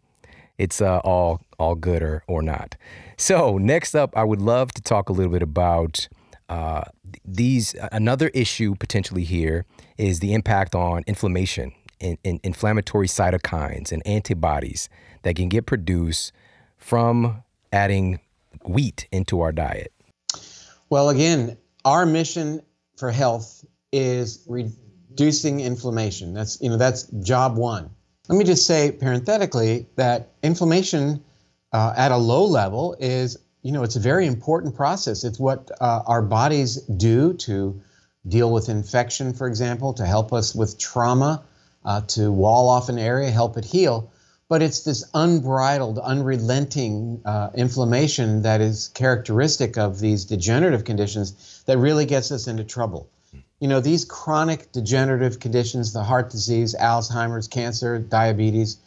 it's uh, all all good or, or not. So next up, I would love to talk a little bit about uh, these. Another issue potentially here is the impact on inflammation and, in inflammatory cytokines and antibodies that can get produced from adding wheat into our diet. Well, again, our mission for health is reducing inflammation. That's you know that's job one. Let me just say parenthetically that inflammation uh, at a low level is you know it's a very important process. It's what uh, our bodies do to deal with infection, for example, to help us with trauma, uh, to wall off an area, help it heal. But it's this unbridled, unrelenting uh, inflammation that is characteristic of these degenerative conditions that really gets us into trouble. You know, these chronic degenerative conditions, the heart disease, Alzheimer's, cancer, diabetes,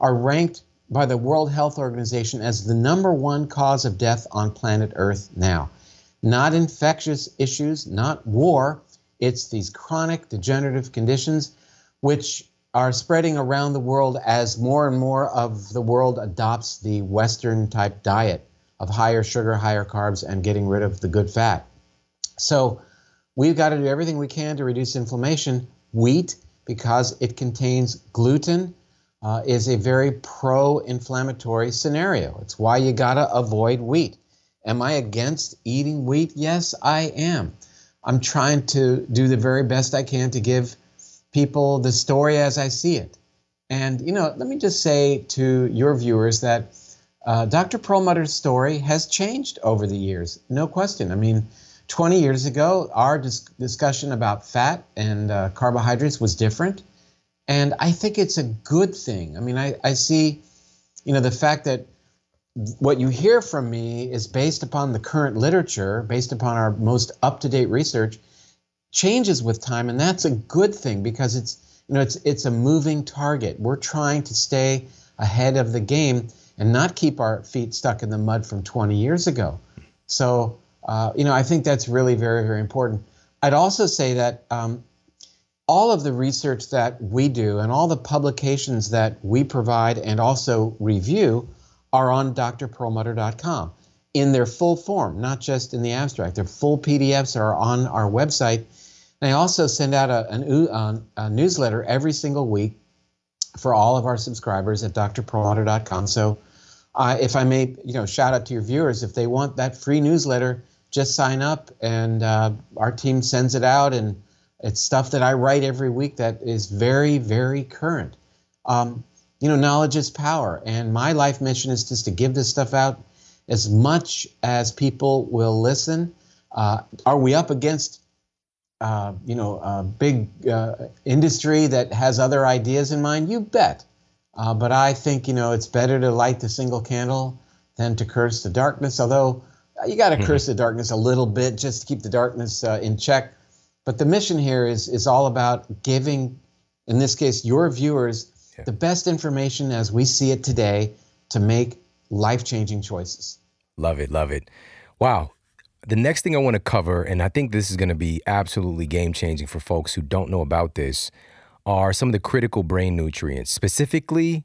are ranked by the World Health Organization as the number one cause of death on planet Earth now. Not infectious issues, not war, it's these chronic degenerative conditions which are spreading around the world as more and more of the world adopts the Western type diet of higher sugar, higher carbs, and getting rid of the good fat. So we've got to do everything we can to reduce inflammation. Wheat, because it contains gluten, uh, is a very pro inflammatory scenario. It's why you got to avoid wheat. Am I against eating wheat? Yes, I am. I'm trying to do the very best I can to give people the story as I see it. And, you know, let me just say to your viewers that uh, Dr. Perlmutter's story has changed over the years, no question. I mean, 20 years ago, our dis- discussion about fat and uh, carbohydrates was different. And I think it's a good thing. I mean, I, I see, you know, the fact that what you hear from me is based upon the current literature, based upon our most up to date research, changes with time, and that's a good thing because it's you know it's it's a moving target. We're trying to stay ahead of the game and not keep our feet stuck in the mud from 20 years ago. So uh, you know I think that's really very very important. I'd also say that um, all of the research that we do and all the publications that we provide and also review are on drperlmutter.com in their full form, not just in the abstract. Their full PDFs are on our website. And I also send out a, a newsletter every single week for all of our subscribers at drperlmutter.com. So uh, if I may, you know, shout out to your viewers, if they want that free newsletter, just sign up and uh, our team sends it out. And it's stuff that I write every week that is very, very current. Um, you know, knowledge is power. And my life mission is just to give this stuff out as much as people will listen. Uh, are we up against, uh, you know, a big uh, industry that has other ideas in mind? You bet. Uh, but I think, you know, it's better to light the single candle than to curse the darkness, although you got to mm-hmm. curse the darkness a little bit just to keep the darkness uh, in check. But the mission here is, is all about giving, in this case, your viewers yeah. the best information as we see it today to make life changing choices. Love it. Love it. Wow. The next thing I want to cover, and I think this is going to be absolutely game changing for folks who don't know about this, are some of the critical brain nutrients, specifically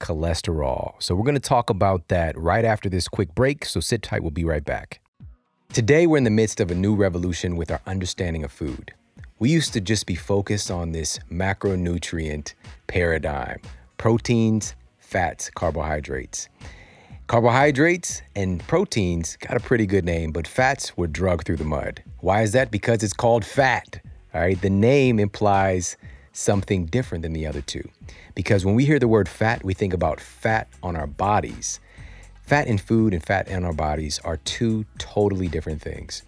cholesterol. So, we're going to talk about that right after this quick break. So, sit tight. We'll be right back. Today, we're in the midst of a new revolution with our understanding of food. We used to just be focused on this macronutrient paradigm proteins, fats, carbohydrates. Carbohydrates and proteins got a pretty good name, but fats were drugged through the mud. Why is that? Because it's called fat. All right, the name implies something different than the other two. Because when we hear the word fat, we think about fat on our bodies. Fat in food and fat in our bodies are two totally different things.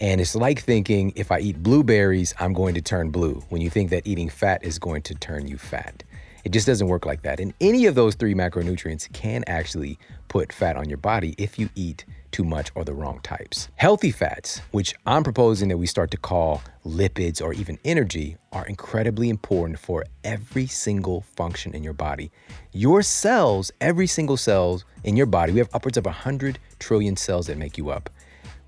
And it's like thinking if I eat blueberries, I'm going to turn blue, when you think that eating fat is going to turn you fat. It just doesn't work like that. And any of those three macronutrients can actually put fat on your body if you eat too much, or the wrong types. Healthy fats, which I'm proposing that we start to call lipids or even energy, are incredibly important for every single function in your body. Your cells, every single cell in your body, we have upwards of 100 trillion cells that make you up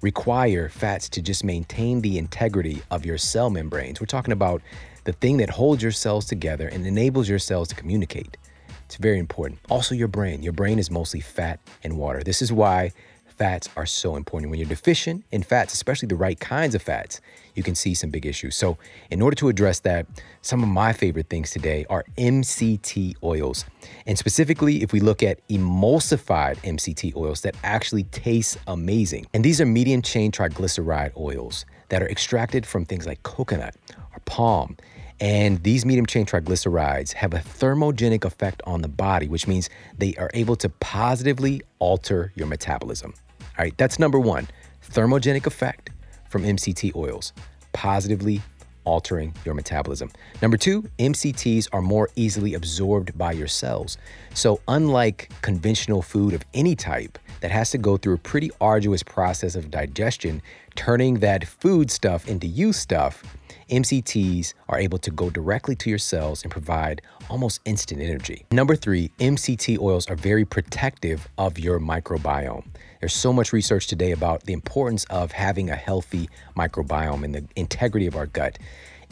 require fats to just maintain the integrity of your cell membranes. We're talking about the thing that holds your cells together and enables your cells to communicate. It's very important. Also, your brain. Your brain is mostly fat and water. This is why fats are so important. When you're deficient in fats, especially the right kinds of fats, you can see some big issues. So, in order to address that, some of my favorite things today are MCT oils. And specifically, if we look at emulsified MCT oils that actually taste amazing. And these are medium chain triglyceride oils that are extracted from things like coconut or palm. And these medium chain triglycerides have a thermogenic effect on the body, which means they are able to positively alter your metabolism. All right, that's number one thermogenic effect from MCT oils, positively altering your metabolism. Number two, MCTs are more easily absorbed by your cells. So, unlike conventional food of any type that has to go through a pretty arduous process of digestion, turning that food stuff into you stuff, MCTs are able to go directly to your cells and provide almost instant energy. Number three, MCT oils are very protective of your microbiome. There's so much research today about the importance of having a healthy microbiome and the integrity of our gut.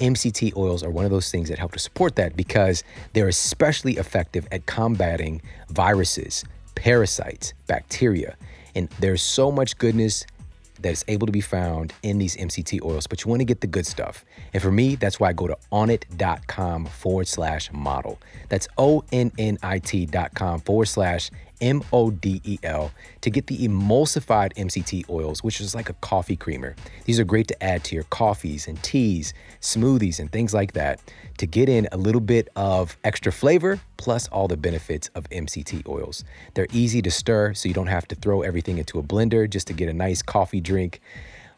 MCT oils are one of those things that help to support that because they're especially effective at combating viruses, parasites, bacteria. And there's so much goodness that is able to be found in these MCT oils, but you want to get the good stuff. And for me, that's why I go to onnit.com forward slash model. That's O N N I T.com forward slash M O D E L to get the emulsified MCT oils, which is like a coffee creamer. These are great to add to your coffees and teas, smoothies, and things like that to get in a little bit of extra flavor plus all the benefits of MCT oils. They're easy to stir, so you don't have to throw everything into a blender just to get a nice coffee drink.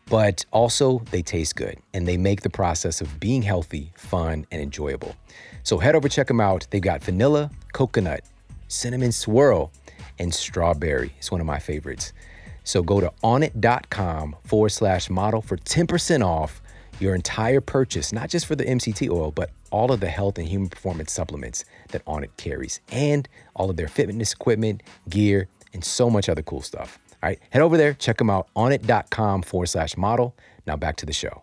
But also, they taste good and they make the process of being healthy, fun, and enjoyable. So head over, check them out. They've got vanilla, coconut, cinnamon swirl, and strawberry. It's one of my favorites. So go to onnit.com forward slash model for 10% off your entire purchase, not just for the MCT oil, but all of the health and human performance supplements that Onnit carries, and all of their fitness equipment, gear, and so much other cool stuff. All right, head over there, check them out, onnit.com forward slash model. Now back to the show.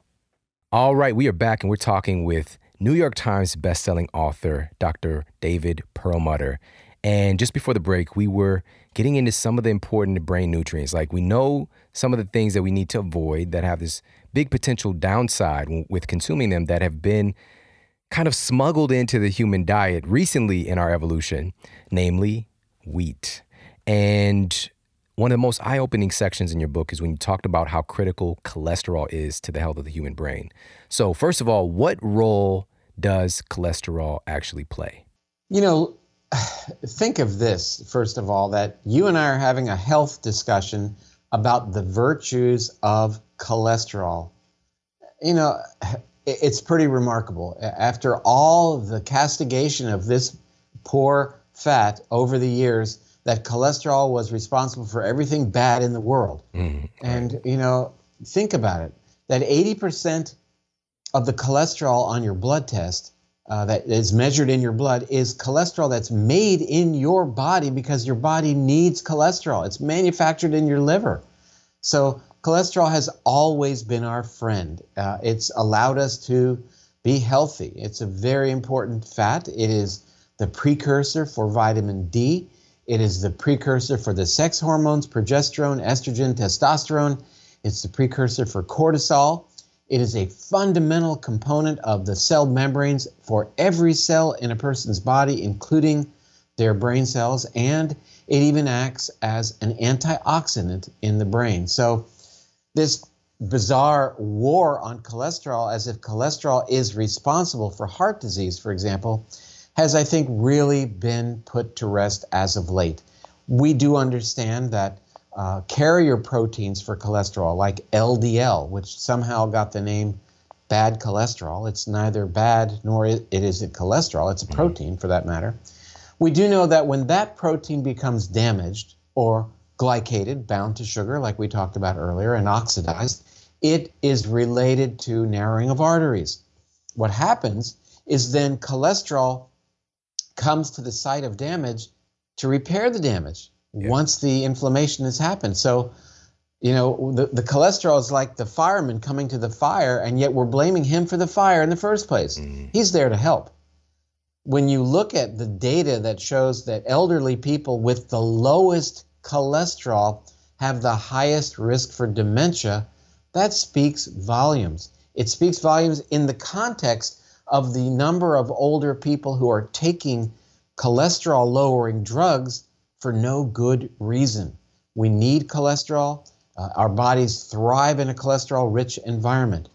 All right, we are back and we're talking with New York Times bestselling author Dr. David Perlmutter. And just before the break, we were getting into some of the important brain nutrients. Like we know some of the things that we need to avoid that have this big potential downside with consuming them that have been kind of smuggled into the human diet recently in our evolution, namely wheat. And one of the most eye opening sections in your book is when you talked about how critical cholesterol is to the health of the human brain. So, first of all, what role does cholesterol actually play? You know, think of this, first of all, that you and I are having a health discussion about the virtues of cholesterol. You know, it's pretty remarkable. After all the castigation of this poor fat over the years, that cholesterol was responsible for everything bad in the world. Mm, and, you know, think about it that 80% of the cholesterol on your blood test uh, that is measured in your blood is cholesterol that's made in your body because your body needs cholesterol. It's manufactured in your liver. So, cholesterol has always been our friend. Uh, it's allowed us to be healthy. It's a very important fat. It is the precursor for vitamin D. It is the precursor for the sex hormones, progesterone, estrogen, testosterone. It's the precursor for cortisol. It is a fundamental component of the cell membranes for every cell in a person's body, including their brain cells, and it even acts as an antioxidant in the brain. So, this bizarre war on cholesterol, as if cholesterol is responsible for heart disease, for example, has, I think, really been put to rest as of late. We do understand that uh, carrier proteins for cholesterol, like LDL, which somehow got the name bad cholesterol. It's neither bad nor it is it cholesterol. It's a protein for that matter. We do know that when that protein becomes damaged or glycated, bound to sugar, like we talked about earlier, and oxidized, it is related to narrowing of arteries. What happens is then cholesterol comes to the site of damage to repair the damage yeah. once the inflammation has happened. So, you know, the, the cholesterol is like the fireman coming to the fire, and yet we're blaming him for the fire in the first place. Mm. He's there to help. When you look at the data that shows that elderly people with the lowest cholesterol have the highest risk for dementia, that speaks volumes. It speaks volumes in the context of the number of older people who are taking cholesterol lowering drugs for no good reason. We need cholesterol. Uh, our bodies thrive in a cholesterol rich environment.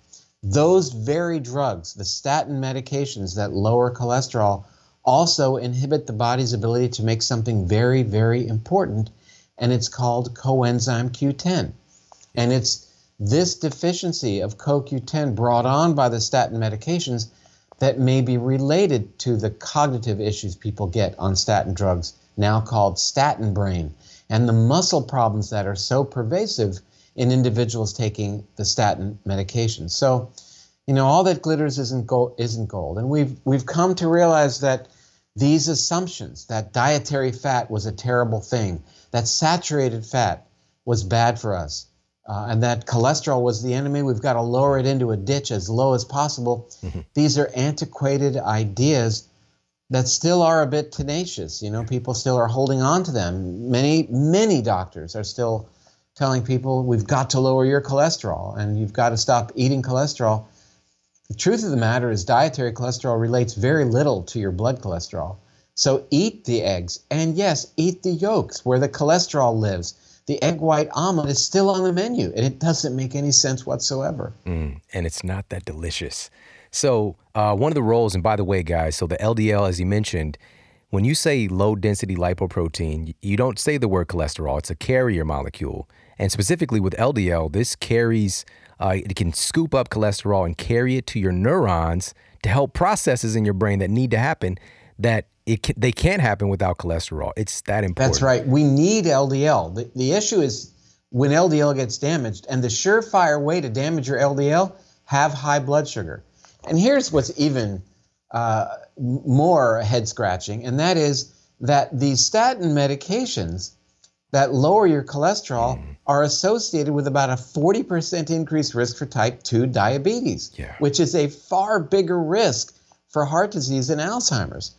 Those very drugs, the statin medications that lower cholesterol, also inhibit the body's ability to make something very, very important, and it's called coenzyme Q10. And it's this deficiency of CoQ10 brought on by the statin medications that may be related to the cognitive issues people get on statin drugs, now called statin brain, and the muscle problems that are so pervasive in individuals taking the statin medication. So, you know, all that glitters isn't gold, isn't gold. And we've, we've come to realize that these assumptions that dietary fat was a terrible thing, that saturated fat was bad for us, uh, and that cholesterol was the enemy. We've got to lower it into a ditch as low as possible. Mm-hmm. These are antiquated ideas that still are a bit tenacious. You know, people still are holding on to them. Many, many doctors are still telling people we've got to lower your cholesterol and you've got to stop eating cholesterol. The truth of the matter is, dietary cholesterol relates very little to your blood cholesterol. So eat the eggs, and yes, eat the yolks where the cholesterol lives the egg white omelet is still on the menu and it doesn't make any sense whatsoever. Mm, and it's not that delicious. So, uh, one of the roles, and by the way, guys, so the LDL, as you mentioned, when you say low density lipoprotein, you don't say the word cholesterol, it's a carrier molecule. And specifically with LDL, this carries, uh, it can scoop up cholesterol and carry it to your neurons to help processes in your brain that need to happen that it can, they can't happen without cholesterol. It's that important. That's right. We need LDL. The, the issue is when LDL gets damaged, and the surefire way to damage your LDL, have high blood sugar. And here's what's even uh, more head scratching, and that is that these statin medications that lower your cholesterol mm. are associated with about a 40% increased risk for type 2 diabetes, yeah. which is a far bigger risk for heart disease and Alzheimer's.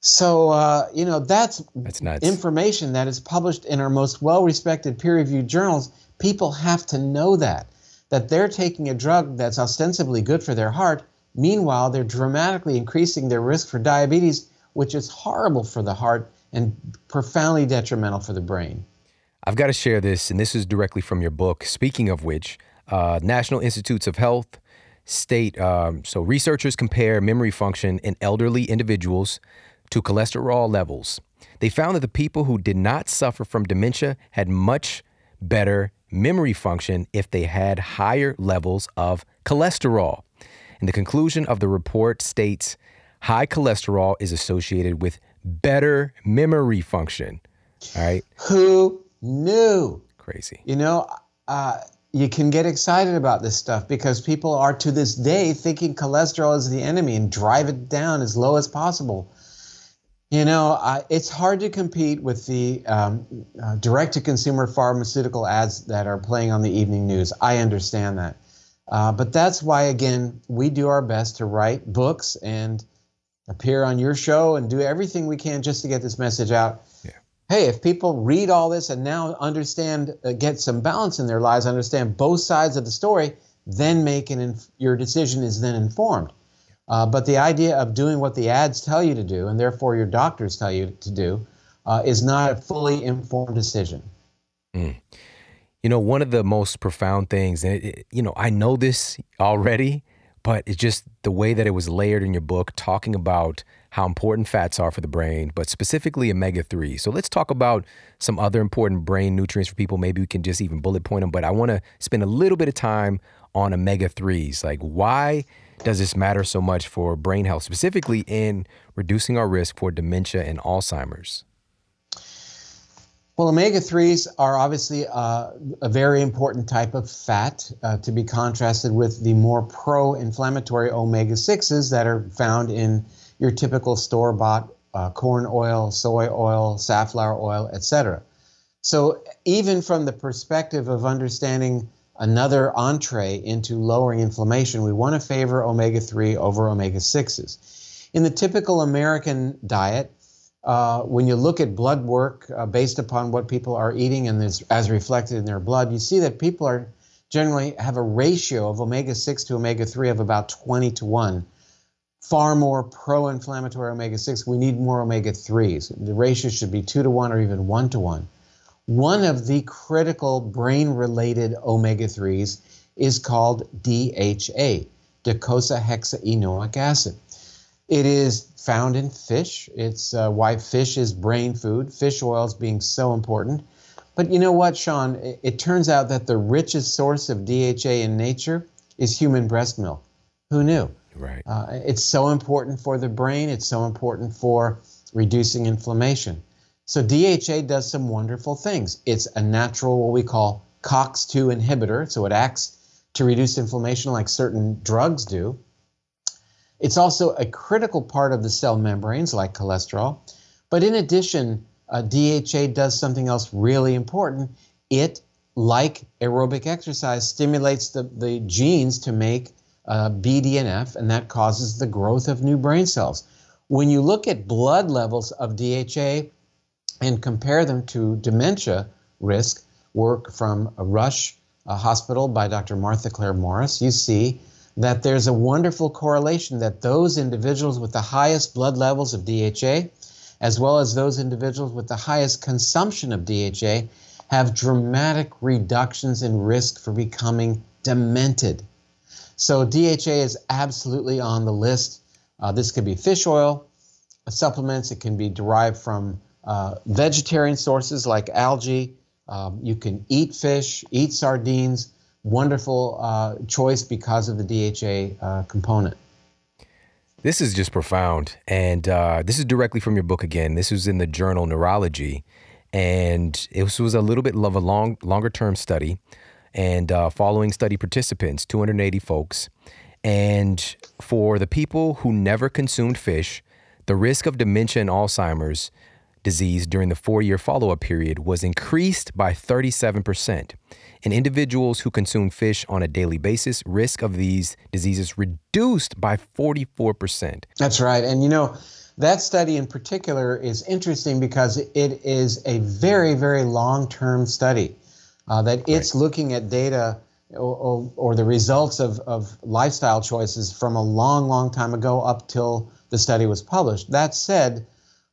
So uh, you know that's, that's nuts. information that is published in our most well-respected peer-reviewed journals. People have to know that that they're taking a drug that's ostensibly good for their heart. Meanwhile, they're dramatically increasing their risk for diabetes, which is horrible for the heart and profoundly detrimental for the brain. I've got to share this, and this is directly from your book. Speaking of which, uh, National Institutes of Health state um, so researchers compare memory function in elderly individuals to cholesterol levels. They found that the people who did not suffer from dementia had much better memory function if they had higher levels of cholesterol. And the conclusion of the report states high cholesterol is associated with better memory function. All right. Who knew? Crazy. You know, uh, you can get excited about this stuff because people are to this day thinking cholesterol is the enemy and drive it down as low as possible. You know, uh, it's hard to compete with the um, uh, direct to consumer pharmaceutical ads that are playing on the evening news. I understand that. Uh, but that's why, again, we do our best to write books and appear on your show and do everything we can just to get this message out. Yeah. Hey, if people read all this and now understand, uh, get some balance in their lives, understand both sides of the story, then make an inf- your decision is then informed. Uh, but the idea of doing what the ads tell you to do, and therefore your doctors tell you to do, uh, is not a fully informed decision. Mm. You know, one of the most profound things, and it, it, you know, I know this already, but it's just the way that it was layered in your book, talking about how important fats are for the brain, but specifically omega 3. So let's talk about some other important brain nutrients for people. Maybe we can just even bullet point them, but I want to spend a little bit of time on omega 3s. Like, why does this matter so much for brain health, specifically in reducing our risk for dementia and Alzheimer's? Well, omega 3s are obviously uh, a very important type of fat uh, to be contrasted with the more pro inflammatory omega 6s that are found in your typical store bought uh, corn oil, soy oil, safflower oil, etc. So, even from the perspective of understanding another entree into lowering inflammation, we want to favor omega 3 over omega 6s. In the typical American diet, uh, when you look at blood work uh, based upon what people are eating and this, as reflected in their blood, you see that people are generally have a ratio of omega 6 to omega 3 of about 20 to 1. Far more pro inflammatory omega 6. We need more omega 3s. The ratio should be 2 to 1 or even 1 to 1. One of the critical brain related omega 3s is called DHA, docosahexaenoic acid. It is found in fish. It's uh, why fish is brain food, fish oils being so important. But you know what, Shawn? It, it turns out that the richest source of DHA in nature is human breast milk. Who knew? Right. Uh, it's so important for the brain, it's so important for reducing inflammation. So, DHA does some wonderful things. It's a natural, what we call COX2 inhibitor, so it acts to reduce inflammation like certain drugs do. It's also a critical part of the cell membranes, like cholesterol. But in addition, uh, DHA does something else really important. It, like aerobic exercise, stimulates the, the genes to make uh, BDNF, and that causes the growth of new brain cells. When you look at blood levels of DHA and compare them to dementia risk, work from a Rush uh, Hospital by Dr. Martha Clare Morris, you see that there's a wonderful correlation that those individuals with the highest blood levels of DHA, as well as those individuals with the highest consumption of DHA, have dramatic reductions in risk for becoming demented. So, DHA is absolutely on the list. Uh, this could be fish oil, supplements, it can be derived from uh, vegetarian sources like algae. Um, you can eat fish, eat sardines wonderful uh, choice because of the DHA uh, component. This is just profound. And uh, this is directly from your book again. This was in the journal Neurology. And it was, was a little bit of a long, longer term study. And uh, following study participants, 280 folks. And for the people who never consumed fish, the risk of dementia and Alzheimer's disease during the four year follow up period was increased by 37%. In individuals who consume fish on a daily basis, risk of these diseases reduced by 44%. That's right. And you know, that study in particular is interesting because it is a very, very long term study. Uh, that it's right. looking at data or, or, or, the results of, of lifestyle choices from a long, long time ago up till the study was published. That said,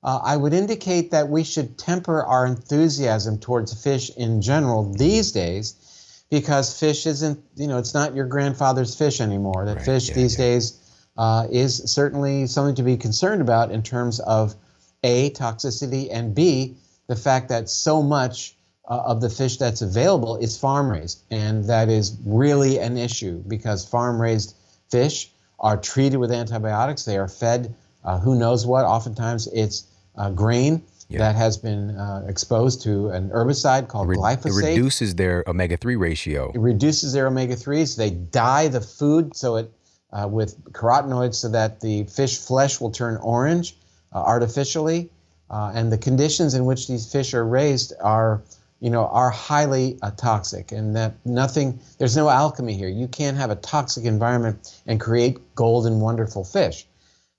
uh, I would indicate that we should temper our enthusiasm towards fish in general these days because fish isn't, you know, it's not your grandfather's fish anymore. That right, fish yeah, these yeah. days uh, is certainly something to be concerned about in terms of A, toxicity, and B, the fact that so much uh, of the fish that's available is farm raised. And that is really an issue because farm raised fish are treated with antibiotics, they are fed uh, who knows what. Oftentimes it's uh, grain yeah. that has been uh, exposed to an herbicide called Re- glyphosate. It reduces their omega 3 ratio. It reduces their omega 3s. They dye the food so it uh, with carotenoids so that the fish flesh will turn orange uh, artificially. Uh, and the conditions in which these fish are raised are you know, are highly uh, toxic, and that nothing, there's no alchemy here. You can't have a toxic environment and create golden, wonderful fish.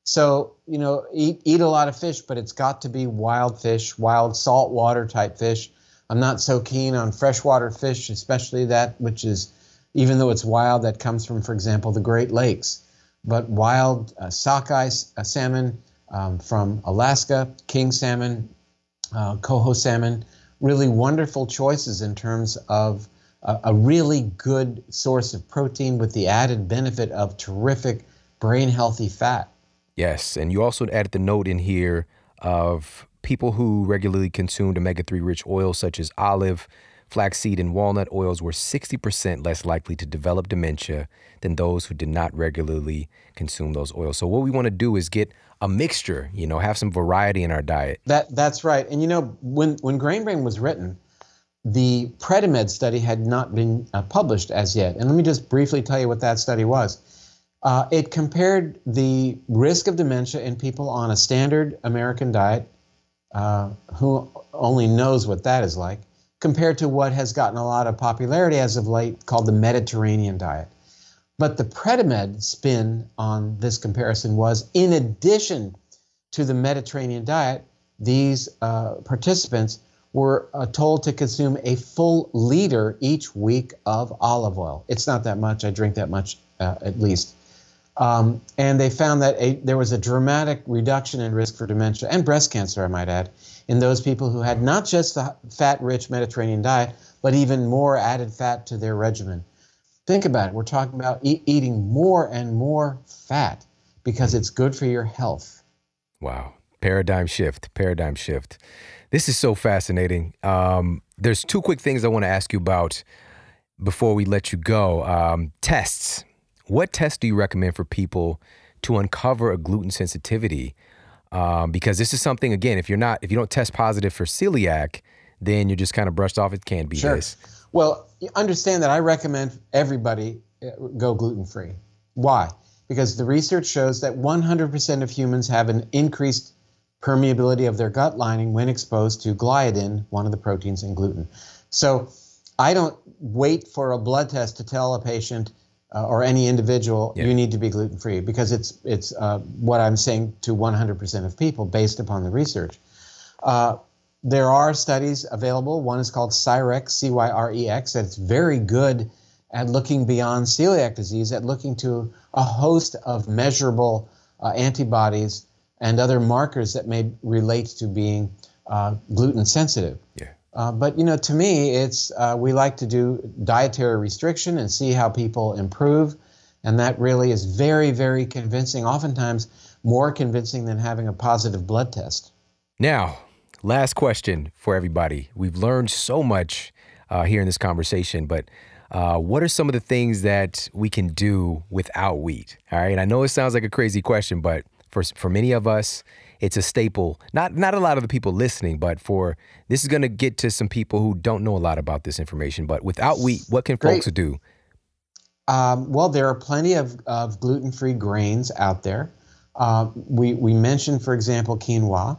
So, you know, eat, eat a lot of fish, but it's got to be wild fish, wild saltwater type fish. I'm not so keen on freshwater fish, especially that which is, even though it's wild, that comes from, for example, the Great Lakes. But wild uh, sockeye uh, salmon um, from Alaska, king salmon, uh, coho salmon, really wonderful choices in terms of a, a really good source of protein with the added benefit of terrific brain healthy fat. Yes, and you also added the note in here of people who regularly consumed omega 3 rich oils such as olive, flaxseed, and walnut oils were 60% less likely to develop dementia than those who did not regularly consume those oils. So, what we want to do is get a mixture, you know, have some variety in our diet. That that's right. And you know, when when Grain Brain was written, the Predimed study had not been uh, published as yet. And let me just briefly tell you what that study was. Uh, it compared the risk of dementia in people on a standard American diet, uh, who only knows what that is like, compared to what has gotten a lot of popularity as of late called the Mediterranean diet. But the Predimed spin on this comparison was in addition to the Mediterranean diet, these uh, participants were uh, told to consume a full liter each week of olive oil. It's not that much. I drink that much uh, at least. Um, and they found that a, there was a dramatic reduction in risk for dementia and breast cancer, I might add, in those people who had not just the fat rich Mediterranean diet, but even more added fat to their regimen. Think about it. We're talking about e- eating more and more fat because it's good for your health. Wow. Paradigm shift, paradigm shift. This is so fascinating. Um, there's two quick things I want to ask you about before we let you go. Um, tests. What tests do you recommend for people to uncover a gluten sensitivity? Um, because this is something, again, if you're not, if you don't test positive for celiac, then you're just kind of brushed off. It can't be sure. this. Well, understand that I recommend everybody uh, go gluten free. Why? Because the research shows that 100% of humans have an increased permeability of their gut lining when exposed to gliadin, one of the proteins in gluten. So I don't wait for a blood test to tell a patient uh, or any individual yeah. you need to be gluten free because it's it's uh, what I'm saying to 100% of people based upon the research. Uh, there are studies available. One is called CYREX, C Y R E X, that's very good at looking beyond celiac disease, at looking to a host of measurable uh, antibodies and other markers that may relate to being uh, gluten sensitive. Yeah. Uh, but you know, to me, it's uh, we like to do dietary restriction and see how people improve, and that really is very, very convincing. Oftentimes, more convincing than having a positive blood test. Now, Last question for everybody. We've learned so much uh, here in this conversation, but uh, what are some of the things that we can do without wheat? All right. I know it sounds like a crazy question, but for for many of us, it's a staple. Not not a lot of the people listening, but for this is going to get to some people who don't know a lot about this information. But without wheat, what can Great. folks do? Um, well, there are plenty of, of gluten free grains out there. Uh, we we mentioned, for example, quinoa.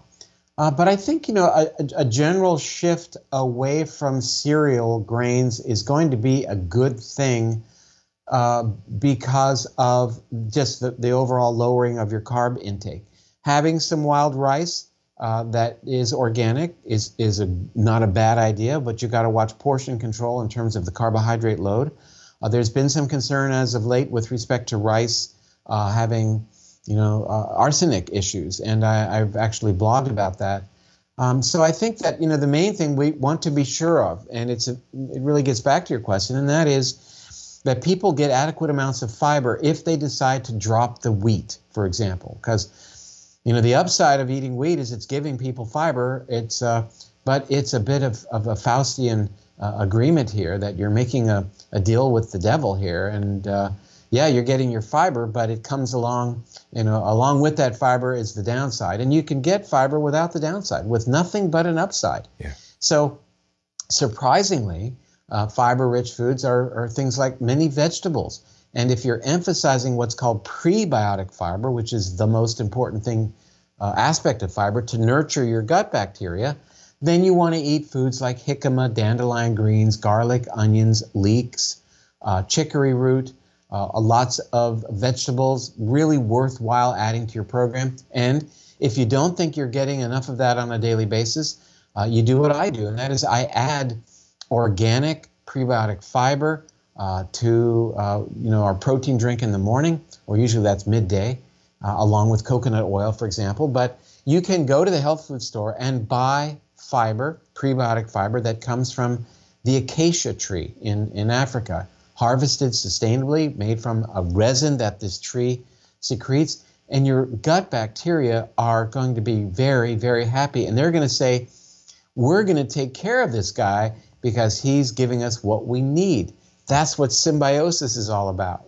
Uh, but I think you know a, a, general shift away from cereal grains is going to be a good thing uh, because of just the, the, overall lowering of your carb intake. Having some wild rice uh, that is organic is is a, not a bad idea, but you got to watch portion control in terms of the carbohydrate load. Uh, there's been some concern as of late with respect to rice uh, having you know, uh, arsenic issues, and I, have actually blogged about that. Um, so I think that you know the main thing we want to be sure of, and it's a, it really gets back to your question, and that is that people get adequate amounts of fiber if they decide to drop the wheat, for example, because you know the upside of eating wheat is it's giving people fiber. It's uh, but it's a bit of, of a Faustian uh, agreement here that you're making a, a deal with the devil here, and uh, yeah, you're getting your fiber, but it comes along, you know, along with that fiber is the downside. And you can get fiber without the downside, with nothing but an upside. Yeah. So, surprisingly, uh, fiber rich foods are, are things like many vegetables. And if you're emphasizing what's called prebiotic fiber, which is the most important thing, uh, aspect of fiber to nurture your gut bacteria, then you want to eat foods like jicama, dandelion greens, garlic, onions, leeks, uh, chicory root, uh, lots of vegetables, really worthwhile adding to your program. And if you don't think you're getting enough of that on a daily basis, uh, you do what I do, and that is I add organic prebiotic fiber uh, to uh, you know our protein drink in the morning, or usually that's midday, uh, along with coconut oil, for example. But you can go to the health food store and buy fiber, prebiotic fiber that comes from the acacia tree in, in Africa harvested sustainably, made from a resin that this tree secretes, and your gut bacteria are going to be very, very happy. And they're going to say, We're going to take care of this guy because he's giving us what we need. That's what symbiosis is all about.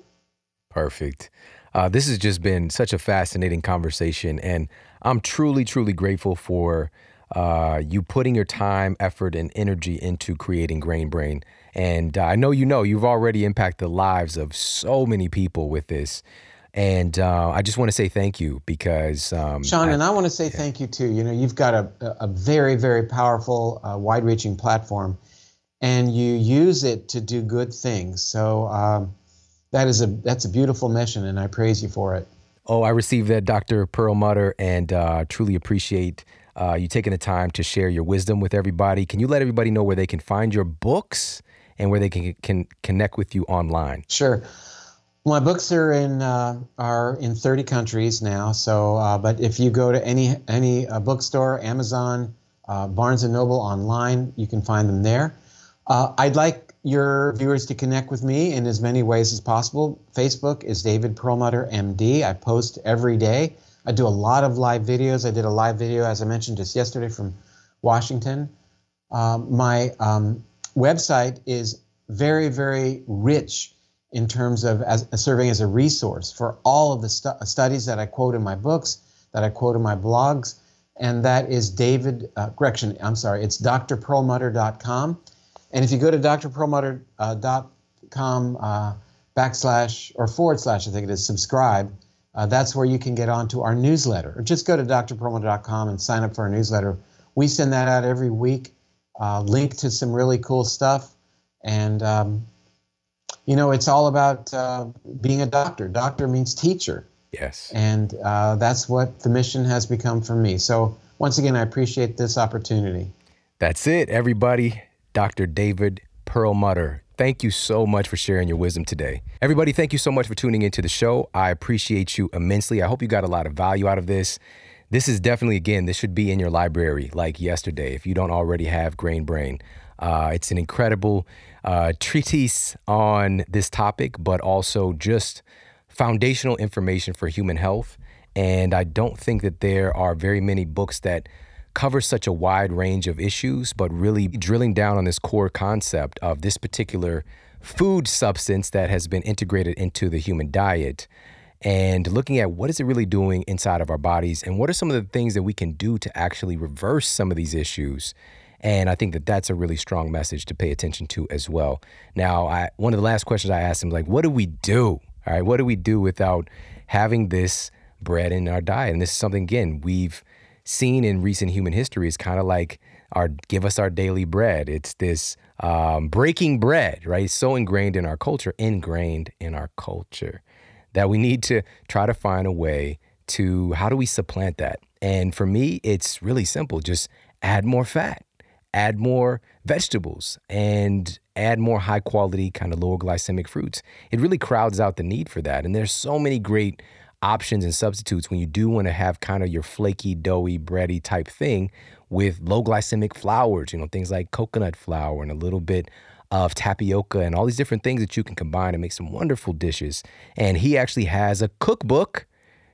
Perfect. Uh, this has just been such a fascinating conversation, and I'm truly, truly grateful for uh, you putting your time, effort, and energy into creating Grain Brain. And uh, I know you know you've already impacted the lives of so many people with this. And uh, I just want to say thank you because um, Shawn, I, and I want to say yeah. thank you too. You know, you've got a, a very, very powerful, uh, wide-reaching platform, and you use it to do good things. So um, that is a that's a beautiful mission, and I praise you for it. Oh, I received that, Dr. Perlmutter, and uh, truly appreciate uh, you taking the time to share your wisdom with everybody. Can you let everybody know where they can find your books and where they can, can connect with you online? Sure. My books are in uh, are in 30 countries now. So, uh, but if you go to any any uh, bookstore, Amazon, uh, Barnes and Noble online, you can find them there. Uh, I'd like your viewers to connect with me in as many ways as possible. Facebook is David Perlmutter MD. I post every day. I do a lot of live videos. I did a live video, as I mentioned just yesterday, from Washington. Um, my um, website is very, very rich in terms of as, serving as a resource for all of the stu- studies that I quote in my books, that I quote in my blogs, and that is David, uh, correction, I'm sorry, it's drperlmutter.com. And if you go to drperlmutter.com uh, uh, backslash or forward slash, I think it is, subscribe, uh, that's where you can get onto our newsletter. Or just go to drperlmutter.com and sign up for our newsletter. We send that out every week, uh, link to some really cool stuff. And, um, you know, it's all about uh, being a doctor. Doctor means teacher. Yes. And uh, that's what the mission has become for me. So, once again, I appreciate this opportunity. That's it, everybody. Dr. David Perlmutter. Thank you so much for sharing your wisdom today. Everybody, thank you so much for tuning into the show. I appreciate you immensely. I hope you got a lot of value out of this. This is definitely, again, this should be in your library like yesterday if you don't already have Grain Brain. Uh, it's an incredible uh, treatise on this topic, but also just foundational information for human health. And I don't think that there are very many books that covers such a wide range of issues, but really drilling down on this core concept of this particular food substance that has been integrated into the human diet and looking at what is it really doing inside of our bodies and what are some of the things that we can do to actually reverse some of these issues. And i think that that's a really strong message to pay attention to as well. Now I, one of the last questions i asked him like what do we do? All right what do we do without having this bread in our diet? And this is something again we've seen in recent human history is kind of like our give us our daily bread. It's this um, breaking bread, right? It's so ingrained in our culture, ingrained in our culture, that we need to try to find a way to how do we supplant that? And for me, it's really simple. Just add more fat, add more vegetables, and add more high quality, kind of lower glycemic fruits. It really crowds out the need for that. And there's so many great options and substitutes when you do want to have kind of your flaky, doughy, bready type thing with low glycemic flours, you know, things like coconut flour and a little bit of tapioca and all these different things that you can combine and make some wonderful dishes. And he actually has a cookbook.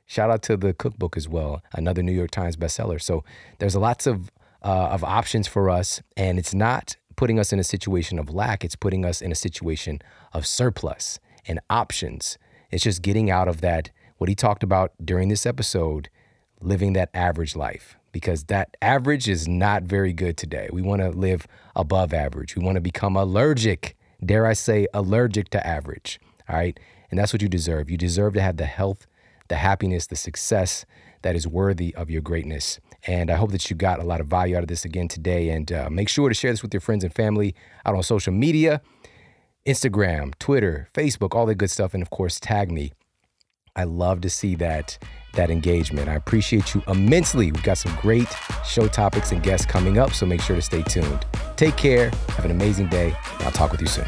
Shout out to the cookbook as well, another New York Times bestseller. So there's lots of uh, of options for us, and it's not putting us in a situation of lack. It's putting us in a situation of surplus and options. It's just getting out of that what he talked about during this episode living that average life because that average is not very good today. We want to live above average. We want to become allergic, dare I say, allergic to average. All right. And that's what you deserve. You deserve to have the health, the happiness, the success that is worthy of your greatness. And I hope that you got a lot of value out of this again today. And uh, make sure to share this with your friends and family out on social media Instagram, Twitter, Facebook, all that good stuff. And of course, tag me I love to see that that engagement. I appreciate you immensely. We've got some great show topics and guests coming up, so make sure to stay tuned. Take care. Have an amazing day. I'll talk with you soon.